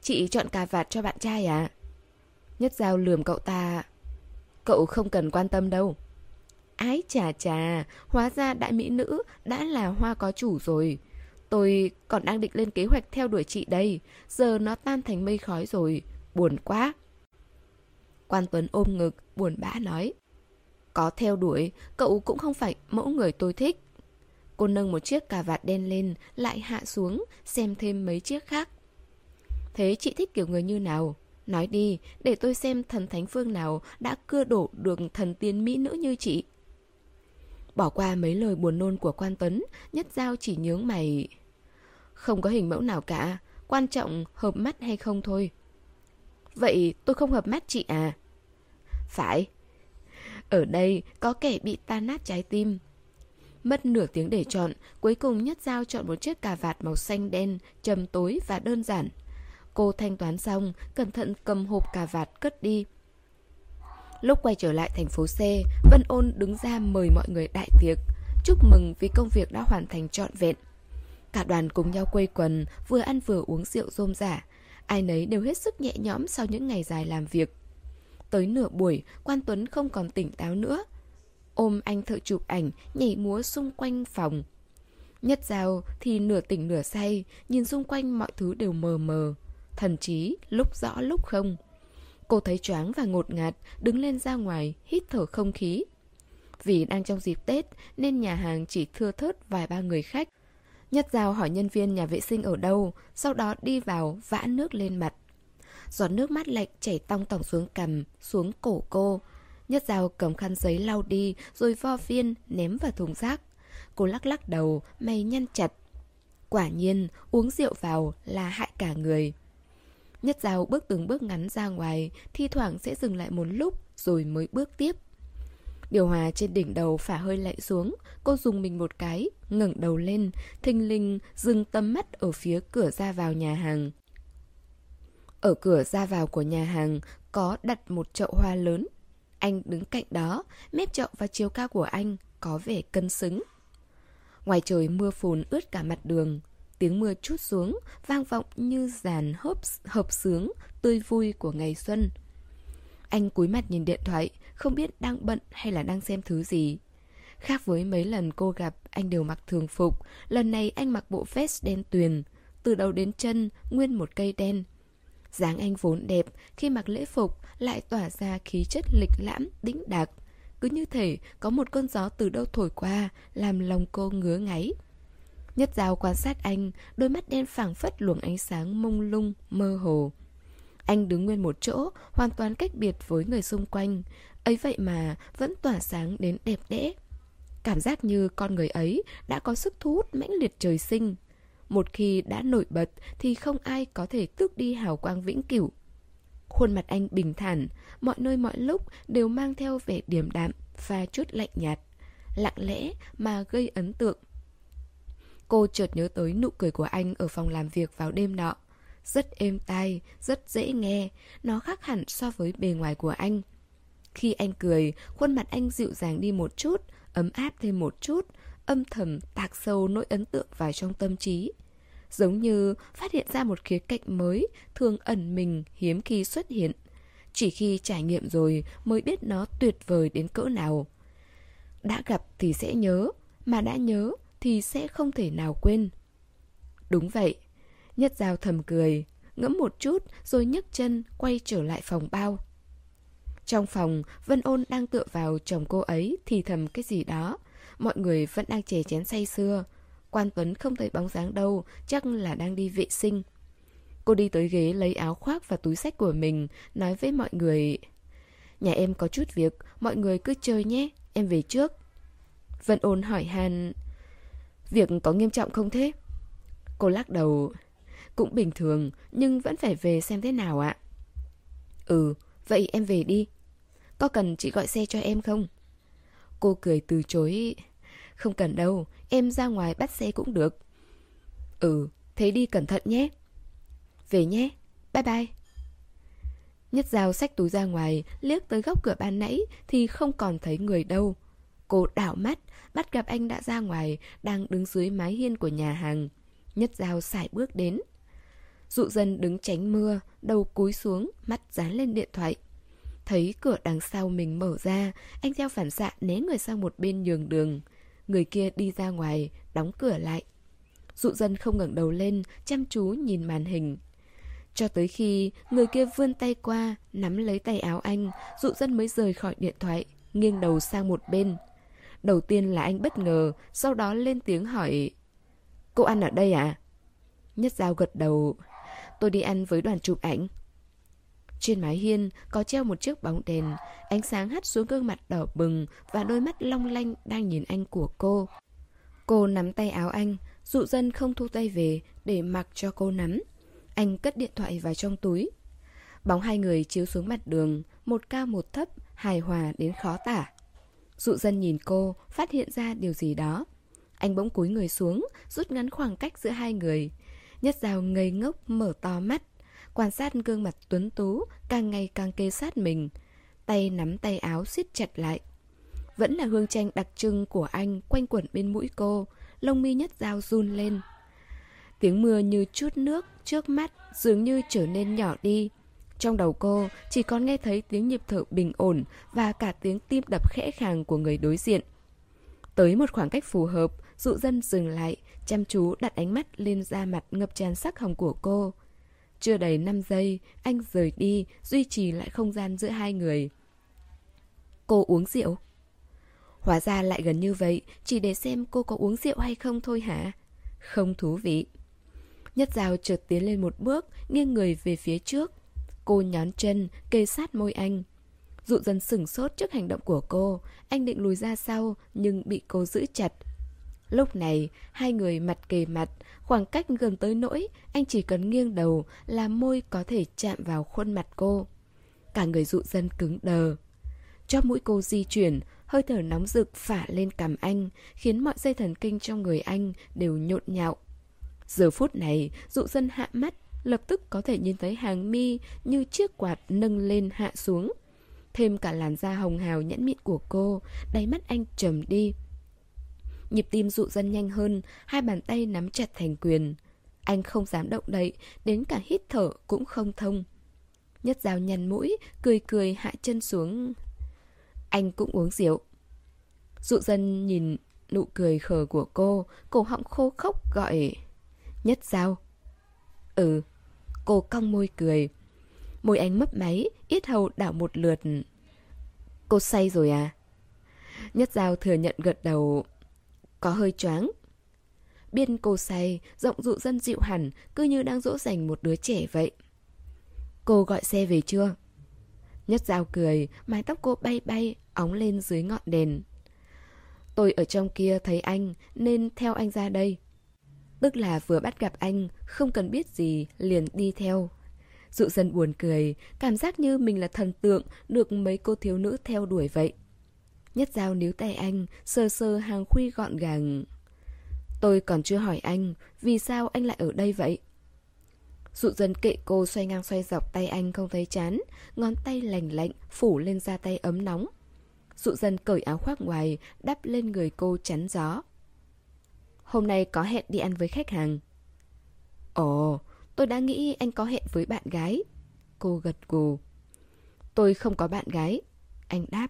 Chị chọn cà vạt cho bạn trai à? Nhất Giao lườm cậu ta. Cậu không cần quan tâm đâu. Ái chà chà, hóa ra đại mỹ nữ đã là hoa có chủ rồi. Tôi còn đang định lên kế hoạch theo đuổi chị đây, giờ nó tan thành mây khói rồi, buồn quá. Quan Tuấn ôm ngực, buồn bã nói. Có theo đuổi, cậu cũng không phải mẫu người tôi thích. Cô nâng một chiếc cà vạt đen lên, lại hạ xuống, xem thêm mấy chiếc khác. Thế chị thích kiểu người như nào? Nói đi, để tôi xem thần thánh phương nào đã cưa đổ được thần tiên mỹ nữ như chị. Bỏ qua mấy lời buồn nôn của quan Tuấn, nhất giao chỉ nhướng mày. Không có hình mẫu nào cả, quan trọng hợp mắt hay không thôi. Vậy tôi không hợp mắt chị à? Phải. Ở đây có kẻ bị tan nát trái tim. Mất nửa tiếng để chọn, cuối cùng Nhất Giao chọn một chiếc cà vạt màu xanh đen, trầm tối và đơn giản. Cô thanh toán xong, cẩn thận cầm hộp cà vạt cất đi. Lúc quay trở lại thành phố C, Vân Ôn đứng ra mời mọi người đại tiệc, chúc mừng vì công việc đã hoàn thành trọn vẹn. Cả đoàn cùng nhau quây quần, vừa ăn vừa uống rượu rôm rả. Ai nấy đều hết sức nhẹ nhõm sau những ngày dài làm việc. Tới nửa buổi, quan Tuấn không còn tỉnh táo nữa. Ôm anh thợ chụp ảnh, nhảy múa xung quanh phòng. Nhất giao thì nửa tỉnh nửa say, nhìn xung quanh mọi thứ đều mờ mờ. Thần trí, lúc rõ lúc không. Cô thấy choáng và ngột ngạt, đứng lên ra ngoài, hít thở không khí. Vì đang trong dịp Tết nên nhà hàng chỉ thưa thớt vài ba người khách. Nhất Giao hỏi nhân viên nhà vệ sinh ở đâu, sau đó đi vào vã nước lên mặt. Giọt nước mắt lạnh chảy tong tỏng xuống cằm, xuống cổ cô. Nhất Giao cầm khăn giấy lau đi rồi vo viên ném vào thùng rác. Cô lắc lắc đầu, mày nhăn chặt. Quả nhiên, uống rượu vào là hại cả người. Nhất Giao bước từng bước ngắn ra ngoài, thi thoảng sẽ dừng lại một lúc rồi mới bước tiếp. Điều hòa trên đỉnh đầu phả hơi lạnh xuống, cô dùng mình một cái, ngẩng đầu lên, thình linh dừng tầm mắt ở phía cửa ra vào nhà hàng. Ở cửa ra vào của nhà hàng có đặt một chậu hoa lớn. Anh đứng cạnh đó, mép chậu và chiều cao của anh có vẻ cân xứng. Ngoài trời mưa phùn ướt cả mặt đường, tiếng mưa chút xuống, vang vọng như dàn hợp hợp sướng, tươi vui của ngày xuân. Anh cúi mặt nhìn điện thoại, không biết đang bận hay là đang xem thứ gì. Khác với mấy lần cô gặp, anh đều mặc thường phục, lần này anh mặc bộ vest đen tuyền, từ đầu đến chân, nguyên một cây đen dáng anh vốn đẹp, khi mặc lễ phục lại tỏa ra khí chất lịch lãm, đĩnh đạc. Cứ như thể có một cơn gió từ đâu thổi qua, làm lòng cô ngứa ngáy. Nhất dao quan sát anh, đôi mắt đen phảng phất luồng ánh sáng mông lung, mơ hồ. Anh đứng nguyên một chỗ, hoàn toàn cách biệt với người xung quanh. Ấy vậy mà vẫn tỏa sáng đến đẹp đẽ. Cảm giác như con người ấy đã có sức thu hút mãnh liệt trời sinh. Một khi đã nổi bật thì không ai có thể tước đi hào quang vĩnh cửu. Khuôn mặt anh bình thản, mọi nơi mọi lúc đều mang theo vẻ điềm đạm và chút lạnh nhạt. Lặng lẽ mà gây ấn tượng. Cô chợt nhớ tới nụ cười của anh ở phòng làm việc vào đêm nọ. Rất êm tai, rất dễ nghe, nó khác hẳn so với bề ngoài của anh. Khi anh cười, khuôn mặt anh dịu dàng đi một chút, ấm áp thêm một chút, âm thầm tạc sâu nỗi ấn tượng vào trong tâm trí. Giống như phát hiện ra một khía cạnh mới, thường ẩn mình hiếm khi xuất hiện. Chỉ khi trải nghiệm rồi mới biết nó tuyệt vời đến cỡ nào. Đã gặp thì sẽ nhớ, mà đã nhớ thì sẽ không thể nào quên. Đúng vậy, Nhất Giao thầm cười, ngẫm một chút rồi nhấc chân quay trở lại phòng bao. Trong phòng, Vân Ôn đang tựa vào chồng cô ấy thì thầm cái gì đó. Mọi người vẫn đang chè chén say sưa. Quan Tuấn không thấy bóng dáng đâu, chắc là đang đi vệ sinh. Cô đi tới ghế lấy áo khoác và túi sách của mình, nói với mọi người... Nhà em có chút việc, mọi người cứ chơi nhé, em về trước. Vân ôn hỏi Han... Việc có nghiêm trọng không thế? Cô lắc đầu... Cũng bình thường, nhưng vẫn phải về xem thế nào ạ. Ừ, vậy em về đi. Có cần chị gọi xe cho em không? Cô cười từ chối. Không cần đâu, em ra ngoài bắt xe cũng được. Ừ, thế đi cẩn thận nhé. Về nhé, bye bye. Nhất dao xách túi ra ngoài, liếc tới góc cửa ban nãy thì không còn thấy người đâu. Cô đảo mắt, bắt gặp anh đã ra ngoài, đang đứng dưới mái hiên của nhà hàng. Nhất dao sải bước đến. Dụ dân đứng tránh mưa, đầu cúi xuống, mắt dán lên điện thoại. Thấy cửa đằng sau mình mở ra, anh theo phản xạ né người sang một bên nhường đường. Người kia đi ra ngoài, đóng cửa lại. Dụ dân không ngẩng đầu lên, chăm chú nhìn màn hình. Cho tới khi người kia vươn tay qua, nắm lấy tay áo anh, dụ dân mới rời khỏi điện thoại, nghiêng đầu sang một bên. Đầu tiên là anh bất ngờ, sau đó lên tiếng hỏi Cô ăn ở đây à? Nhất Giao gật đầu Tôi đi ăn với đoàn chụp ảnh trên mái hiên có treo một chiếc bóng đèn. Ánh sáng hắt xuống gương mặt đỏ bừng Và đôi mắt long lanh đang nhìn anh của cô. Cô nắm tay áo anh, Dụ dân không thu tay về Để mặc cho cô nắm. Anh cất điện thoại vào trong túi. Bóng hai người chiếu xuống mặt đường, Một cao một thấp, Hài hòa đến khó tả. Dụ dân nhìn cô, Phát hiện ra điều gì đó. Anh bỗng cúi người xuống, Rút ngắn khoảng cách giữa hai người. Nhất Giao ngây ngốc, mở to mắt. Quan sát gương mặt tuấn tú, Càng ngày càng kê sát mình. Tay nắm tay áo siết chặt lại. Vẫn là hương chanh đặc trưng của anh Quanh quẩn bên mũi cô, Lông mi Nhất Giao run lên. Tiếng mưa như chút nước trước mắt Dường như trở nên nhỏ đi. Trong đầu cô, chỉ còn nghe thấy tiếng nhịp thở bình ổn Và cả tiếng tim đập khẽ khàng của người đối diện. Tới một khoảng cách phù hợp, Dụ dân dừng lại, chăm chú đặt ánh mắt lên da mặt ngập tràn sắc hồng của cô. Chưa đầy 5 giây, anh rời đi, duy trì lại không gian giữa hai người. Cô uống rượu? Hóa ra lại gần như vậy, chỉ để xem cô có uống rượu hay không thôi hả? Không thú vị. Nhất rào chợt tiến lên một bước, nghiêng người về phía trước. Cô nhón chân, kề sát môi anh. Dụ dần sửng sốt trước hành động của cô, anh định lùi ra sau nhưng bị cô giữ chặt, Lúc này, hai người mặt kề mặt, khoảng cách gần tới nỗi anh chỉ cần nghiêng đầu là môi có thể chạm vào khuôn mặt cô. Cả người dụ dân cứng đờ. Cho mũi cô di chuyển, hơi thở nóng rực phả lên cằm anh, khiến mọi dây thần kinh trong người anh đều nhộn nhạo. Giờ phút này, dụ dân hạ mắt, lập tức có thể nhìn thấy hàng mi như chiếc quạt nâng lên hạ xuống. Thêm cả làn da hồng hào nhẫn mịn của cô, đáy mắt anh trầm đi, Nhịp tim dụ dân nhanh hơn, hai bàn tay nắm chặt thành quyền. Anh không dám động đậy, đến cả hít thở cũng không thông. Nhất dao nhăn mũi, cười cười hạ chân xuống. Anh cũng uống rượu. Dụ dân nhìn nụ cười khờ của cô, cổ họng khô khốc gọi. Nhất dao. Ừ, cô cong môi cười. Môi anh mấp máy, ít hầu đảo một lượt. Cô say rồi à? Nhất dao thừa nhận gật đầu có hơi choáng. Biên cô say, giọng dụ dân dịu hẳn, cứ như đang dỗ dành một đứa trẻ vậy. Cô gọi xe về chưa? Nhất dao cười, mái tóc cô bay bay, óng lên dưới ngọn đèn. Tôi ở trong kia thấy anh, nên theo anh ra đây. Tức là vừa bắt gặp anh, không cần biết gì, liền đi theo. Dụ dân buồn cười, cảm giác như mình là thần tượng được mấy cô thiếu nữ theo đuổi vậy. Nhất dao níu tay anh, sơ sơ hàng khuy gọn gàng. Tôi còn chưa hỏi anh, vì sao anh lại ở đây vậy? Dụ dân kệ cô xoay ngang xoay dọc tay anh không thấy chán, ngón tay lành lạnh phủ lên da tay ấm nóng. Dụ dân cởi áo khoác ngoài, đắp lên người cô chắn gió. Hôm nay có hẹn đi ăn với khách hàng. Ồ, tôi đã nghĩ anh có hẹn với bạn gái. Cô gật gù. Tôi không có bạn gái. Anh đáp.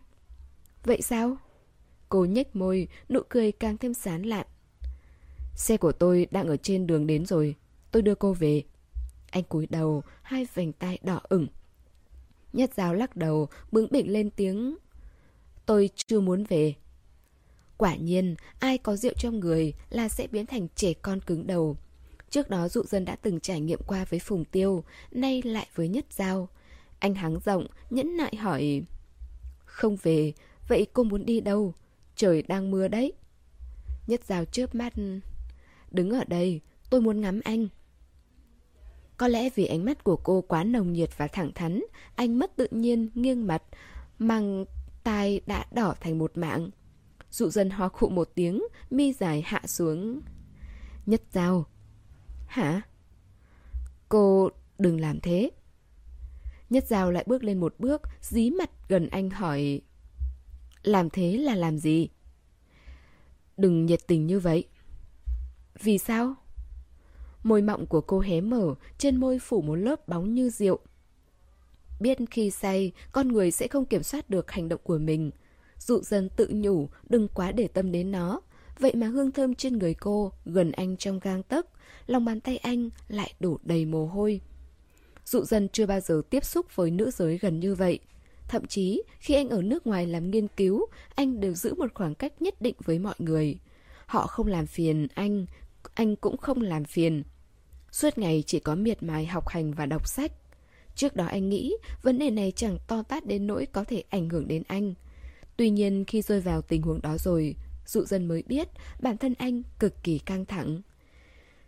Vậy sao? Cô nhếch môi, nụ cười càng thêm sán lạn. Xe của tôi đang ở trên đường đến rồi, tôi đưa cô về. Anh cúi đầu, hai vành tay đỏ ửng. Nhất giáo lắc đầu, bướng bỉnh lên tiếng. Tôi chưa muốn về. Quả nhiên, ai có rượu trong người là sẽ biến thành trẻ con cứng đầu. Trước đó dụ dân đã từng trải nghiệm qua với Phùng Tiêu, nay lại với Nhất Giao. Anh hắng rộng, nhẫn nại hỏi. Không về, Vậy cô muốn đi đâu? Trời đang mưa đấy. Nhất rào chớp mắt. Đứng ở đây, tôi muốn ngắm anh. Có lẽ vì ánh mắt của cô quá nồng nhiệt và thẳng thắn, anh mất tự nhiên, nghiêng mặt, mang tai đã đỏ thành một mạng. Dụ dân ho khụ một tiếng, mi dài hạ xuống. Nhất giao. Hả? Cô đừng làm thế. Nhất giao lại bước lên một bước, dí mặt gần anh hỏi. Làm thế là làm gì? Đừng nhiệt tình như vậy. Vì sao? Môi mọng của cô hé mở, trên môi phủ một lớp bóng như rượu. Biết khi say, con người sẽ không kiểm soát được hành động của mình. Dụ dần tự nhủ, đừng quá để tâm đến nó. Vậy mà hương thơm trên người cô, gần anh trong gang tấc, lòng bàn tay anh lại đổ đầy mồ hôi. Dụ dần chưa bao giờ tiếp xúc với nữ giới gần như vậy. Thậm chí, khi anh ở nước ngoài làm nghiên cứu, anh đều giữ một khoảng cách nhất định với mọi người. Họ không làm phiền anh, anh cũng không làm phiền. Suốt ngày chỉ có miệt mài học hành và đọc sách. Trước đó anh nghĩ vấn đề này chẳng to tát đến nỗi có thể ảnh hưởng đến anh. Tuy nhiên khi rơi vào tình huống đó rồi, dụ dân mới biết bản thân anh cực kỳ căng thẳng.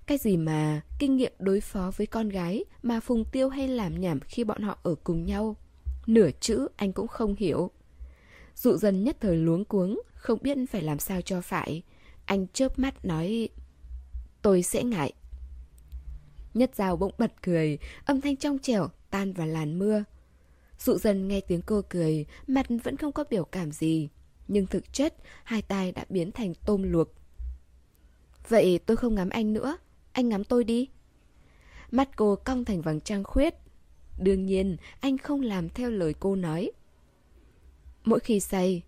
Cái gì mà kinh nghiệm đối phó với con gái mà Phùng Tiêu hay làm nhảm khi bọn họ ở cùng nhau. Nửa chữ anh cũng không hiểu. Dụ dân nhất thời luống cuống, không biết phải làm sao cho phải. Anh chớp mắt nói, tôi sẽ ngại. Nhất Giao bỗng bật cười, âm thanh trong trẻo tan vào làn mưa. Dụ dần nghe tiếng cô cười, mặt vẫn không có biểu cảm gì. Nhưng thực chất, hai tay đã biến thành tôm luộc. Vậy tôi không ngắm anh nữa, anh ngắm tôi đi. Mắt cô cong thành vầng trăng khuyết. Đương nhiên, anh không làm theo lời cô nói. Mỗi khi say,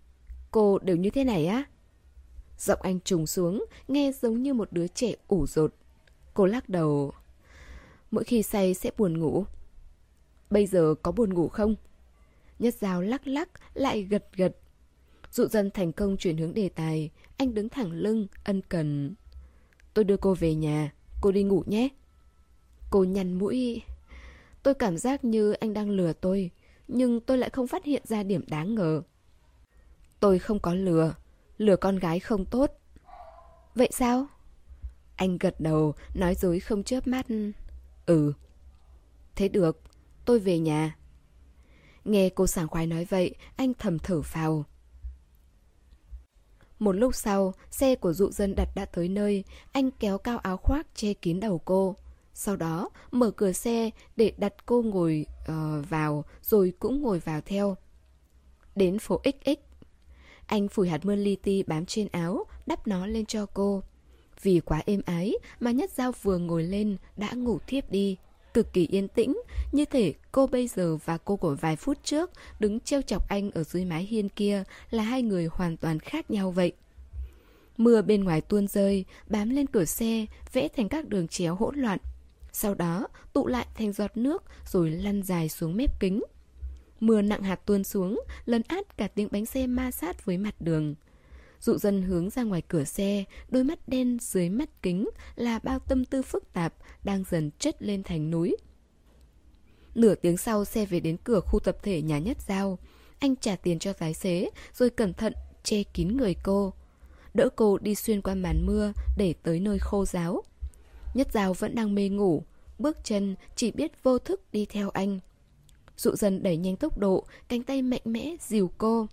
cô đều như thế này á? Giọng anh trùng xuống, nghe giống như một đứa trẻ ủ rột. Cô lắc đầu. Mỗi khi say sẽ buồn ngủ. Bây giờ có buồn ngủ không? Nhất Giao lắc lắc, lại gật gật. Dụ dân thành công chuyển hướng đề tài, anh đứng thẳng lưng, ân cần. Tôi đưa cô về nhà, cô đi ngủ nhé. Cô nhăn mũi. Tôi cảm giác như anh đang lừa tôi, nhưng tôi lại không phát hiện ra điểm đáng ngờ. Tôi không có lừa, lừa con gái không tốt. Vậy sao? Anh gật đầu, nói dối không chớp mắt. Ừ. Thế được, tôi về nhà. Nghe cô sảng khoái nói vậy, anh thầm thở phào. Một lúc sau, xe của dụ dân đặt đã tới nơi, anh kéo cao áo khoác che kín đầu cô. Sau đó, mở cửa xe để đặt cô ngồi uh, vào, rồi cũng ngồi vào theo. Đến phố XX, anh phủi hạt mưa li ti bám trên áo, đắp nó lên cho cô. Vì quá êm ái mà Nhất Giao vừa ngồi lên đã ngủ thiếp đi. Cực kỳ yên tĩnh, như thể cô bây giờ và cô của vài phút trước đứng treo chọc anh ở dưới mái hiên kia là hai người hoàn toàn khác nhau vậy. Mưa bên ngoài tuôn rơi, bám lên cửa xe, vẽ thành các đường chéo hỗn loạn. Sau đó tụ lại thành giọt nước rồi lăn dài xuống mép kính. Mưa nặng hạt tuôn xuống, lấn át cả tiếng bánh xe ma sát với mặt đường. Dụ dân hướng ra ngoài cửa xe, đôi mắt đen dưới mắt kính là bao tâm tư phức tạp đang dần chất lên thành núi. Nửa tiếng sau xe về đến cửa khu tập thể nhà nhất giao. Anh trả tiền cho tài xế rồi cẩn thận che kín người cô. Đỡ cô đi xuyên qua màn mưa để tới nơi khô giáo. Nhất giao vẫn đang mê ngủ, bước chân chỉ biết vô thức đi theo anh. Dụ dần đẩy nhanh tốc độ, cánh tay mạnh mẽ dìu cô.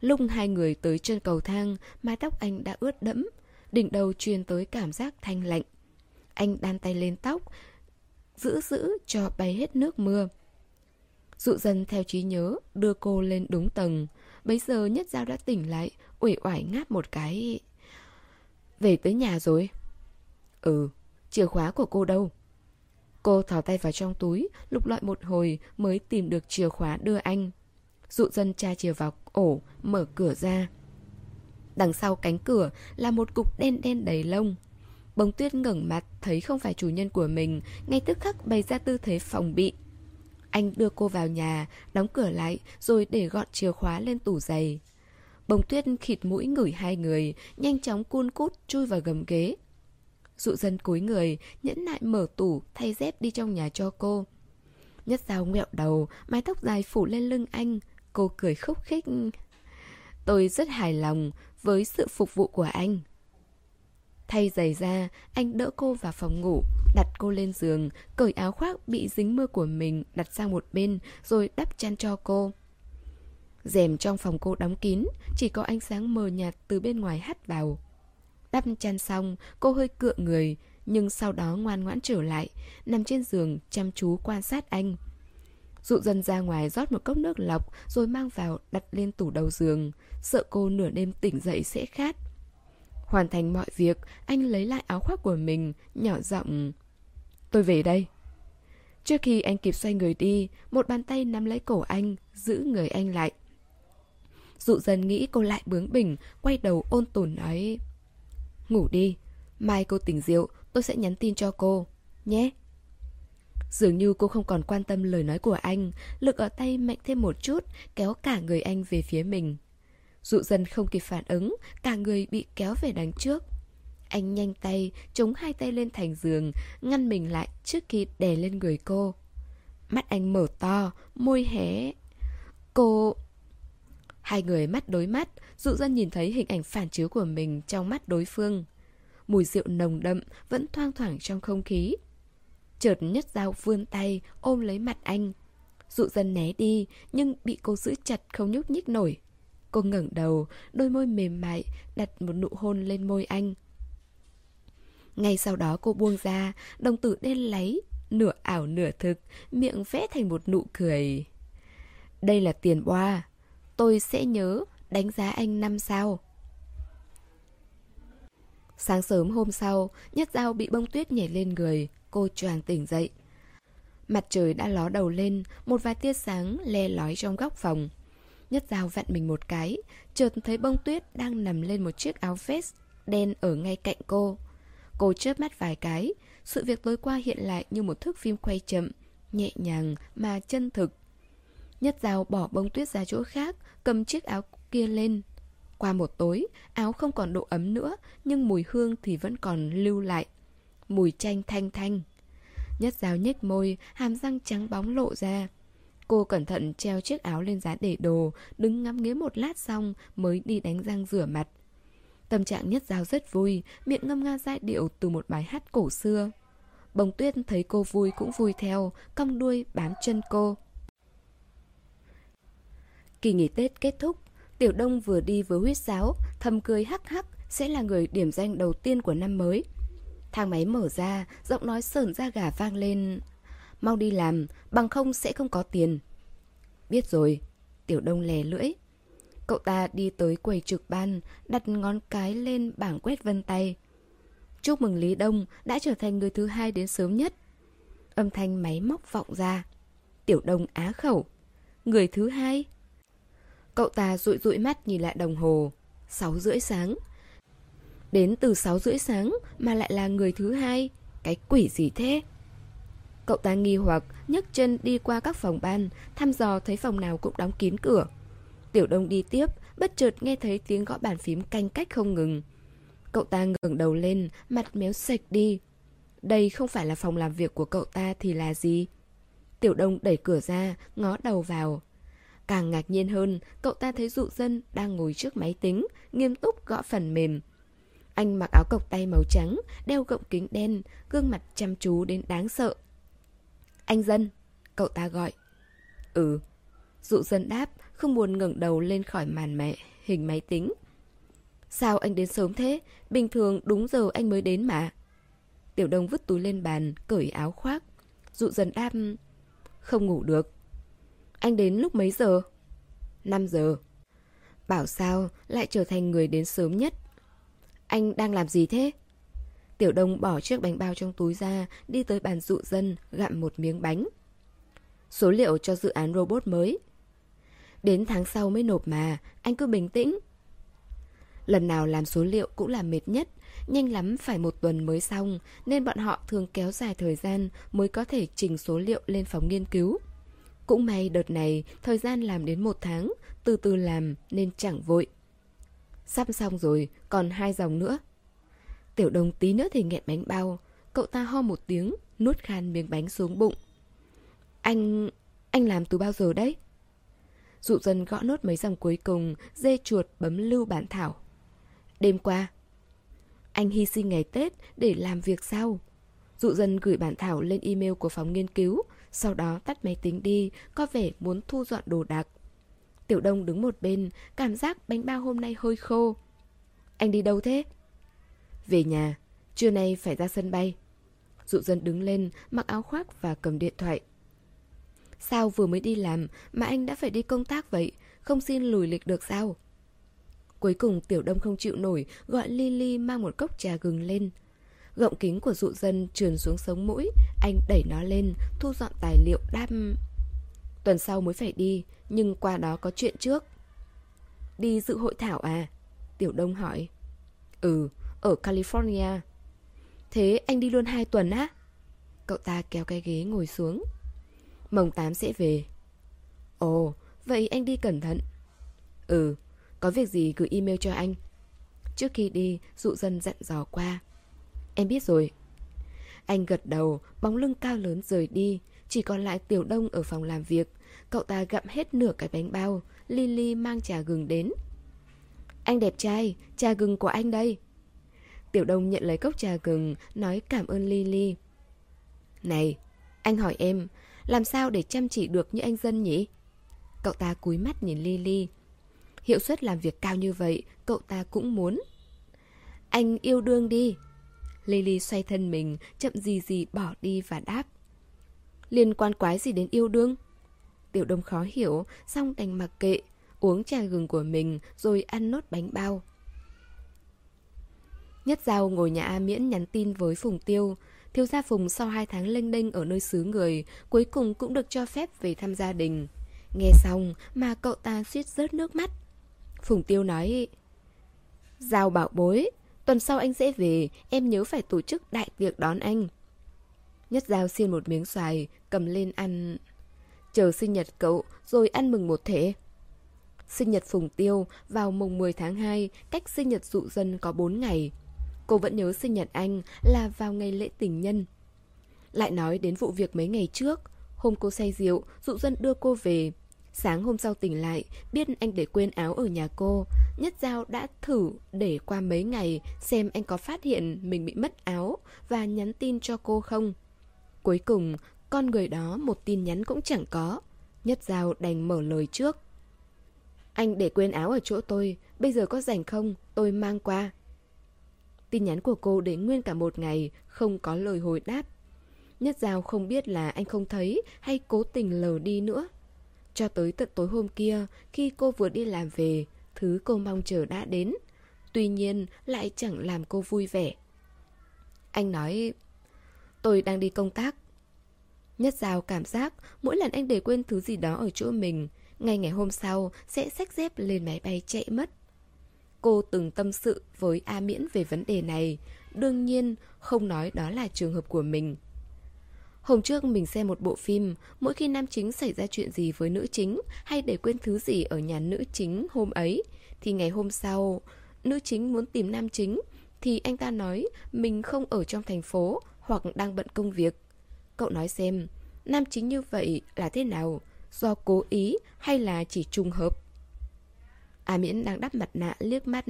Lúc hai người tới chân cầu thang, mái tóc anh đã ướt đẫm, đỉnh đầu truyền tới cảm giác thanh lạnh. Anh đan tay lên tóc, giữ giữ cho bay hết nước mưa. Dụ dần theo trí nhớ, đưa cô lên đúng tầng. Bấy giờ Nhất Giao đã tỉnh lại, uể oải ngáp một cái. Về tới nhà rồi? Ừ, chìa khóa của cô đâu? Cô thò tay vào trong túi, lục lọi một hồi mới tìm được chìa khóa đưa anh. Dụ dân tra chìa vào ổ, mở cửa ra. Đằng sau cánh cửa là một cục đen đen đầy lông. Bông tuyết ngẩng mặt thấy không phải chủ nhân của mình, ngay tức khắc bày ra tư thế phòng bị. Anh đưa cô vào nhà, đóng cửa lại rồi để gọn chìa khóa lên tủ giày. Bông tuyết khịt mũi ngửi hai người, nhanh chóng cun cút chui vào gầm ghế. Dụ dân cúi người, nhẫn nại mở tủ, thay dép đi trong nhà cho cô. Nhất dao ngẹo đầu, mái tóc dài phủ lên lưng anh, Cô cười khúc khích. Tôi rất hài lòng với sự phục vụ của anh. Thay giày ra, anh đỡ cô vào phòng ngủ, đặt cô lên giường, cởi áo khoác bị dính mưa của mình đặt sang một bên, rồi đắp chăn cho cô. rèm trong phòng cô đóng kín, chỉ có ánh sáng mờ nhạt từ bên ngoài hắt vào. Đắp chăn xong, cô hơi cựa người, nhưng sau đó ngoan ngoãn trở lại, nằm trên giường chăm chú quan sát anh. Dụ dần ra ngoài rót một cốc nước lọc Rồi mang vào đặt lên tủ đầu giường Sợ cô nửa đêm tỉnh dậy sẽ khát Hoàn thành mọi việc Anh lấy lại áo khoác của mình Nhỏ giọng Tôi về đây Trước khi anh kịp xoay người đi, một bàn tay nắm lấy cổ anh, giữ người anh lại. Dụ dần nghĩ cô lại bướng bỉnh, quay đầu ôn tồn nói Ngủ đi, mai cô tỉnh rượu, tôi sẽ nhắn tin cho cô, nhé. Dường như cô không còn quan tâm lời nói của anh, lực ở tay mạnh thêm một chút, kéo cả người anh về phía mình. Dụ dần không kịp phản ứng, cả người bị kéo về đằng trước. Anh nhanh tay, chống hai tay lên thành giường, ngăn mình lại trước khi đè lên người cô. Mắt anh mở to, môi hé. Cô... Hai người mắt đối mắt, dụ dân nhìn thấy hình ảnh phản chiếu của mình trong mắt đối phương. Mùi rượu nồng đậm vẫn thoang thoảng trong không khí. Chợt nhất dao vươn tay, ôm lấy mặt anh. Dụ dân né đi, nhưng bị cô giữ chặt không nhúc nhích nổi. Cô ngẩng đầu, đôi môi mềm mại, đặt một nụ hôn lên môi anh. Ngay sau đó cô buông ra, đồng tử đen láy, nửa ảo nửa thực, miệng vẽ thành một nụ cười. Đây là tiền boa, tôi sẽ nhớ đánh giá anh năm sao. Sáng sớm hôm sau, Nhất Giao bị bông tuyết nhảy lên người, cô choàng tỉnh dậy. Mặt trời đã ló đầu lên, một vài tia sáng le lói trong góc phòng. Nhất Giao vặn mình một cái, chợt thấy bông tuyết đang nằm lên một chiếc áo vest đen ở ngay cạnh cô. Cô chớp mắt vài cái, sự việc tối qua hiện lại như một thước phim quay chậm, nhẹ nhàng mà chân thực. Nhất Giao bỏ bông tuyết ra chỗ khác, cầm chiếc áo kia lên. Qua một tối, áo không còn độ ấm nữa, nhưng mùi hương thì vẫn còn lưu lại. Mùi chanh thanh thanh. Nhất Giao nhếch môi, hàm răng trắng bóng lộ ra. Cô cẩn thận treo chiếc áo lên giá để đồ, đứng ngắm nghía một lát xong mới đi đánh răng rửa mặt. Tâm trạng nhất giao rất vui, miệng ngâm nga giai điệu từ một bài hát cổ xưa. Bồng tuyết thấy cô vui cũng vui theo, cong đuôi bám chân cô. Kỳ nghỉ Tết kết thúc, Tiểu Đông vừa đi vừa huyết sáo, thầm cười hắc hắc sẽ là người điểm danh đầu tiên của năm mới. Thang máy mở ra, giọng nói sờn ra gà vang lên. Mau đi làm, bằng không sẽ không có tiền. Biết rồi, Tiểu Đông lè lưỡi. Cậu ta đi tới quầy trực ban, đặt ngón cái lên bảng quét vân tay. Chúc mừng Lý Đông đã trở thành người thứ hai đến sớm nhất. Âm thanh máy móc vọng ra. Tiểu Đông á khẩu. Người thứ hai? Cậu ta rụi rụi mắt nhìn lại đồng hồ. Sáu rưỡi sáng. Đến từ sáu rưỡi sáng mà lại là người thứ hai. Cái quỷ gì thế? Cậu ta nghi hoặc nhấc chân đi qua các phòng ban, thăm dò thấy phòng nào cũng đóng kín cửa. Tiểu Đông đi tiếp, bất chợt nghe thấy tiếng gõ bàn phím canh cách không ngừng. Cậu ta ngẩng đầu lên, mặt méo sạch đi. Đây không phải là phòng làm việc của cậu ta thì là gì? Tiểu Đông đẩy cửa ra, ngó đầu vào. Càng ngạc nhiên hơn, cậu ta thấy dụ dân đang ngồi trước máy tính, nghiêm túc gõ phần mềm. Anh mặc áo cộc tay màu trắng, đeo gọng kính đen, gương mặt chăm chú đến đáng sợ. Anh dân, cậu ta gọi. Ừ. Dụ dân đáp, không buồn ngẩng đầu lên khỏi màn mẹ hình máy tính. Sao anh đến sớm thế? Bình thường đúng giờ anh mới đến mà. Tiểu Đông vứt túi lên bàn, cởi áo khoác. Dụ dần đáp, không ngủ được. Anh đến lúc mấy giờ? 5 giờ. Bảo sao lại trở thành người đến sớm nhất? Anh đang làm gì thế? Tiểu Đông bỏ chiếc bánh bao trong túi ra, đi tới bàn dụ dân, gặm một miếng bánh. Số liệu cho dự án robot mới. Đến tháng sau mới nộp mà, anh cứ bình tĩnh. Lần nào làm số liệu cũng là mệt nhất, nhanh lắm phải một tuần mới xong, nên bọn họ thường kéo dài thời gian mới có thể trình số liệu lên phòng nghiên cứu. Cũng may đợt này, thời gian làm đến một tháng, từ từ làm nên chẳng vội. Sắp xong rồi, còn hai dòng nữa. Tiểu đồng tí nữa thì nghẹn bánh bao, cậu ta ho một tiếng, nuốt khan miếng bánh xuống bụng. Anh... anh làm từ bao giờ đấy? Dụ dân gõ nốt mấy dòng cuối cùng, dê chuột bấm lưu bản thảo. Đêm qua, anh hy sinh ngày Tết để làm việc sau. Dụ dân gửi bản thảo lên email của phòng nghiên cứu, sau đó tắt máy tính đi, có vẻ muốn thu dọn đồ đạc. Tiểu Đông đứng một bên, cảm giác bánh bao hôm nay hơi khô. Anh đi đâu thế? Về nhà, trưa nay phải ra sân bay. Dụ dân đứng lên, mặc áo khoác và cầm điện thoại. Sao vừa mới đi làm mà anh đã phải đi công tác vậy? Không xin lùi lịch được sao? Cuối cùng Tiểu Đông không chịu nổi, gọi Lily mang một cốc trà gừng lên. Gọng kính của dụ dân trườn xuống sống mũi Anh đẩy nó lên Thu dọn tài liệu đam. Tuần sau mới phải đi Nhưng qua đó có chuyện trước. Đi dự hội thảo à? Tiểu Đông hỏi. Ừ, ở California. Thế anh đi luôn hai tuần á? Cậu ta kéo cái ghế ngồi xuống. Mồng 8 sẽ về. Ồ, vậy anh đi cẩn thận. Ừ, có việc gì gửi email cho anh. Trước khi đi, dụ dân dặn dò qua. Em biết rồi. Anh gật đầu, bóng lưng cao lớn rời đi. Chỉ còn lại Tiểu Đông ở phòng làm việc. Cậu ta gặm hết nửa cái bánh bao. Lily mang trà gừng đến. Anh đẹp trai, trà gừng của anh đây. Tiểu Đông nhận lấy cốc trà gừng Nói cảm ơn Lily. Này, anh hỏi em Làm sao để chăm chỉ được như anh dân nhỉ? Cậu ta cúi mắt nhìn Lily. Hiệu suất làm việc cao như vậy Cậu ta cũng muốn. Anh yêu đương đi. Lily xoay thân mình, Chậm gì gì bỏ đi và đáp. Liên quan quái gì đến yêu đương? Tiểu đông khó hiểu, Xong đành mặc kệ, Uống trà gừng của mình, Rồi ăn nốt bánh bao. Nhất Giao ngồi nhà A Miễn nhắn tin với Phùng Tiêu. Thiếu gia Phùng sau 2 tháng lênh đênh ở nơi xứ người, Cuối cùng cũng được cho phép về thăm gia đình. Nghe xong mà cậu ta suýt rớt nước mắt. Phùng Tiêu nói, Giao bảo bối Tuần sau anh sẽ về, Em nhớ phải tổ chức đại tiệc đón anh. Nhất Giao xiên một miếng xoài, Cầm lên ăn. Chờ sinh nhật cậu, Rồi ăn mừng một thể. Sinh nhật Phùng Tiêu, vào mùng 10 tháng 2 Cách sinh nhật dụ dân có 4 ngày. Cô vẫn nhớ sinh nhật anh Là vào ngày lễ tình nhân. Lại nói đến vụ việc mấy ngày trước, Hôm cô say rượu, Dụ dân đưa cô về. Sáng hôm sau tỉnh lại, biết anh để quên áo ở nhà cô. Nhất Giao đã thử để qua mấy ngày xem anh có phát hiện mình bị mất áo và nhắn tin cho cô không. Cuối cùng, con người đó một tin nhắn cũng chẳng có. Nhất Giao đành mở lời trước. Anh để quên áo ở chỗ tôi, bây giờ có rảnh không? Tôi mang qua. Tin nhắn của cô để nguyên cả một ngày, không có lời hồi đáp. Nhất Giao không biết là anh không thấy hay cố tình lờ đi nữa. Cho tới tận tối hôm kia, khi cô vừa đi làm về, thứ cô mong chờ đã đến. Tuy nhiên, lại chẳng làm cô vui vẻ. Anh nói, tôi đang đi công tác. Nhất Giao cảm giác mỗi lần anh để quên thứ gì đó ở chỗ mình, ngay ngày hôm sau sẽ xách dép lên máy bay chạy mất. Cô từng tâm sự với A Miễn về vấn đề này, đương nhiên không nói đó là trường hợp của mình. Hôm trước mình xem một bộ phim, mỗi khi nam chính xảy ra chuyện gì với nữ chính hay để quên thứ gì ở nhà nữ chính hôm ấy, thì ngày hôm sau, nữ chính muốn tìm nam chính, thì anh ta nói mình không ở trong thành phố hoặc đang bận công việc. Cậu nói xem, nam chính như vậy là thế nào? Do cố ý hay là chỉ trùng hợp? A Miễn đang đắp mặt nạ liếc mắt.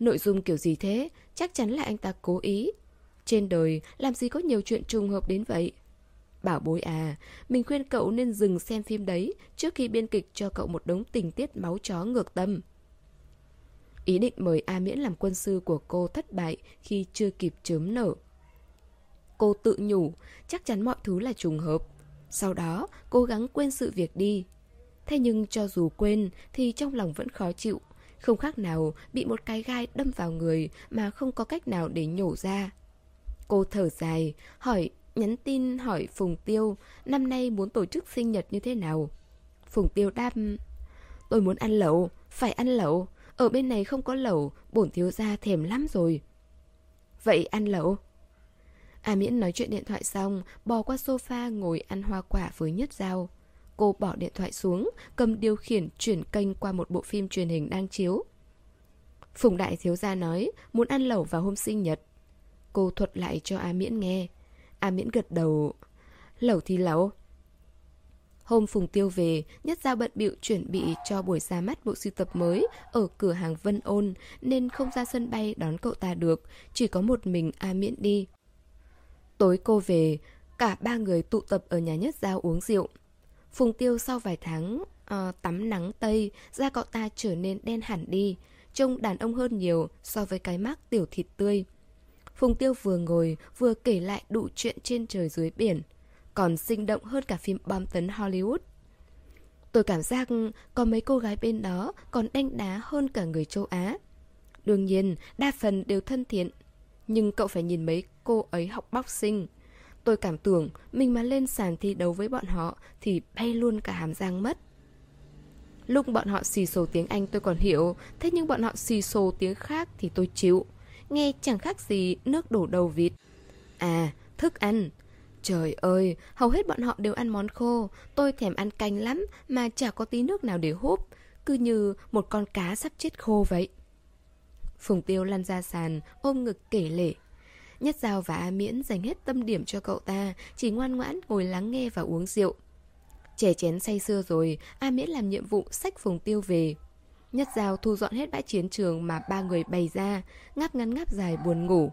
Nội dung kiểu gì thế? Chắc chắn là anh ta cố ý. Trên đời, làm gì có nhiều chuyện trùng hợp đến vậy? Bảo bối à Mình khuyên cậu nên dừng xem phim đấy Trước khi biên kịch cho cậu một đống tình tiết máu chó ngược tâm. Ý định mời A Miễn làm quân sư của cô thất bại Khi chưa kịp chớm nở. Cô tự nhủ, Chắc chắn mọi thứ là trùng hợp. Sau đó, cố gắng quên sự việc đi. Thế nhưng cho dù quên, Thì trong lòng vẫn khó chịu. Không khác nào bị một cái gai đâm vào người Mà không có cách nào để nhổ ra. Cô thở dài, hỏi, nhắn tin hỏi Phùng Tiêu năm nay muốn tổ chức sinh nhật như thế nào. Phùng Tiêu đáp, tôi muốn ăn lẩu, phải ăn lẩu. Ở bên này không có lẩu, bổn thiếu gia thèm lắm rồi. Vậy ăn lẩu? A Miễn nói chuyện điện thoại xong, bò qua sofa ngồi ăn hoa quả với nhất dao. Cô bỏ điện thoại xuống, cầm điều khiển chuyển kênh qua một bộ phim truyền hình đang chiếu. Phùng Đại Thiếu Gia nói muốn ăn lẩu vào hôm sinh nhật. Cô thuật lại cho A Miễn nghe A Miễn gật đầu Lẩu thì lẩu Hôm Phùng Tiêu về, Nhất Giao bận bịu chuẩn bị cho buổi ra mắt bộ sưu tập mới ở cửa hàng Vân Ôn nên không ra sân bay đón cậu ta được, chỉ có một mình A Miễn đi. Tối cô về, cả ba người tụ tập ở nhà Nhất Giao uống rượu. Phùng Tiêu sau vài tháng uh, tắm nắng tây, da cậu ta trở nên đen hẳn đi, trông đàn ông hơn nhiều so với cái mác tiểu thịt tươi. Phùng Tiêu vừa ngồi vừa kể lại đủ chuyện trên trời dưới biển Còn sinh động hơn cả phim bom tấn Hollywood Tôi cảm giác có mấy cô gái bên đó còn đanh đá hơn cả người châu Á Đương nhiên, đa phần đều thân thiện Nhưng cậu phải nhìn mấy cô ấy học boxing. Tôi cảm tưởng mình mà lên sàn thi đấu với bọn họ thì bay luôn cả hàm răng mất. Lúc bọn họ xì xồ tiếng Anh tôi còn hiểu, thế nhưng bọn họ xì xồ tiếng khác thì tôi chịu. Nghe chẳng khác gì nước đổ đầu vịt. À, thức ăn. Trời ơi, hầu hết bọn họ đều ăn món khô. Tôi thèm ăn canh lắm mà chả có tí nước nào để húp. Cứ như một con cá sắp chết khô vậy. Phùng Tiêu lăn ra sàn, ôm ngực kể lể. Nhất Giao và A Miễn dành hết tâm điểm cho cậu ta, chỉ ngoan ngoãn ngồi lắng nghe và uống rượu. Trẻ chén say sưa rồi, A Miễn làm nhiệm vụ sách Phùng Tiêu về. Nhất Giao thu dọn hết bãi chiến trường mà ba người bày ra, ngáp ngắn ngáp dài buồn ngủ.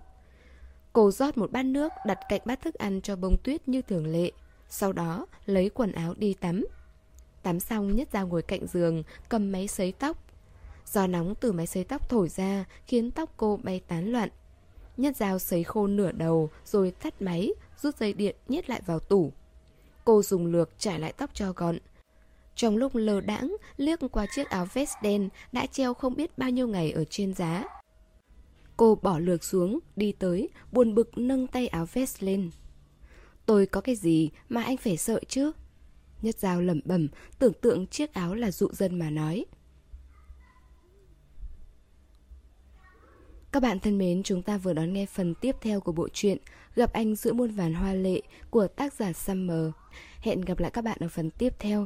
Cô rót một bát nước đặt cạnh bát thức ăn cho bông tuyết như thường lệ. Sau đó lấy quần áo đi tắm. Tắm xong Nhất Giao ngồi cạnh giường, cầm máy sấy tóc. Gió nóng từ máy sấy tóc thổi ra khiến tóc cô bay tán loạn. Nhất Giao sấy khô nửa đầu rồi tắt máy, rút dây điện nhét lại vào tủ. Cô dùng lược trải lại tóc cho gọn. Trong lúc lờ đãng, liếc qua chiếc áo vest đen đã treo không biết bao nhiêu ngày ở trên giá. Cô bỏ lược xuống, đi tới, buồn bực nâng tay áo vest lên. Tôi có cái gì mà anh phải sợ chứ? Nhất dao lẩm bẩm, tưởng tượng chiếc áo là dụ dân mà nói. Các bạn thân mến, chúng ta vừa đón nghe phần tiếp theo của bộ truyện Gặp anh giữa muôn vàn hoa lệ của tác giả Summer. Hẹn gặp lại các bạn ở phần tiếp theo.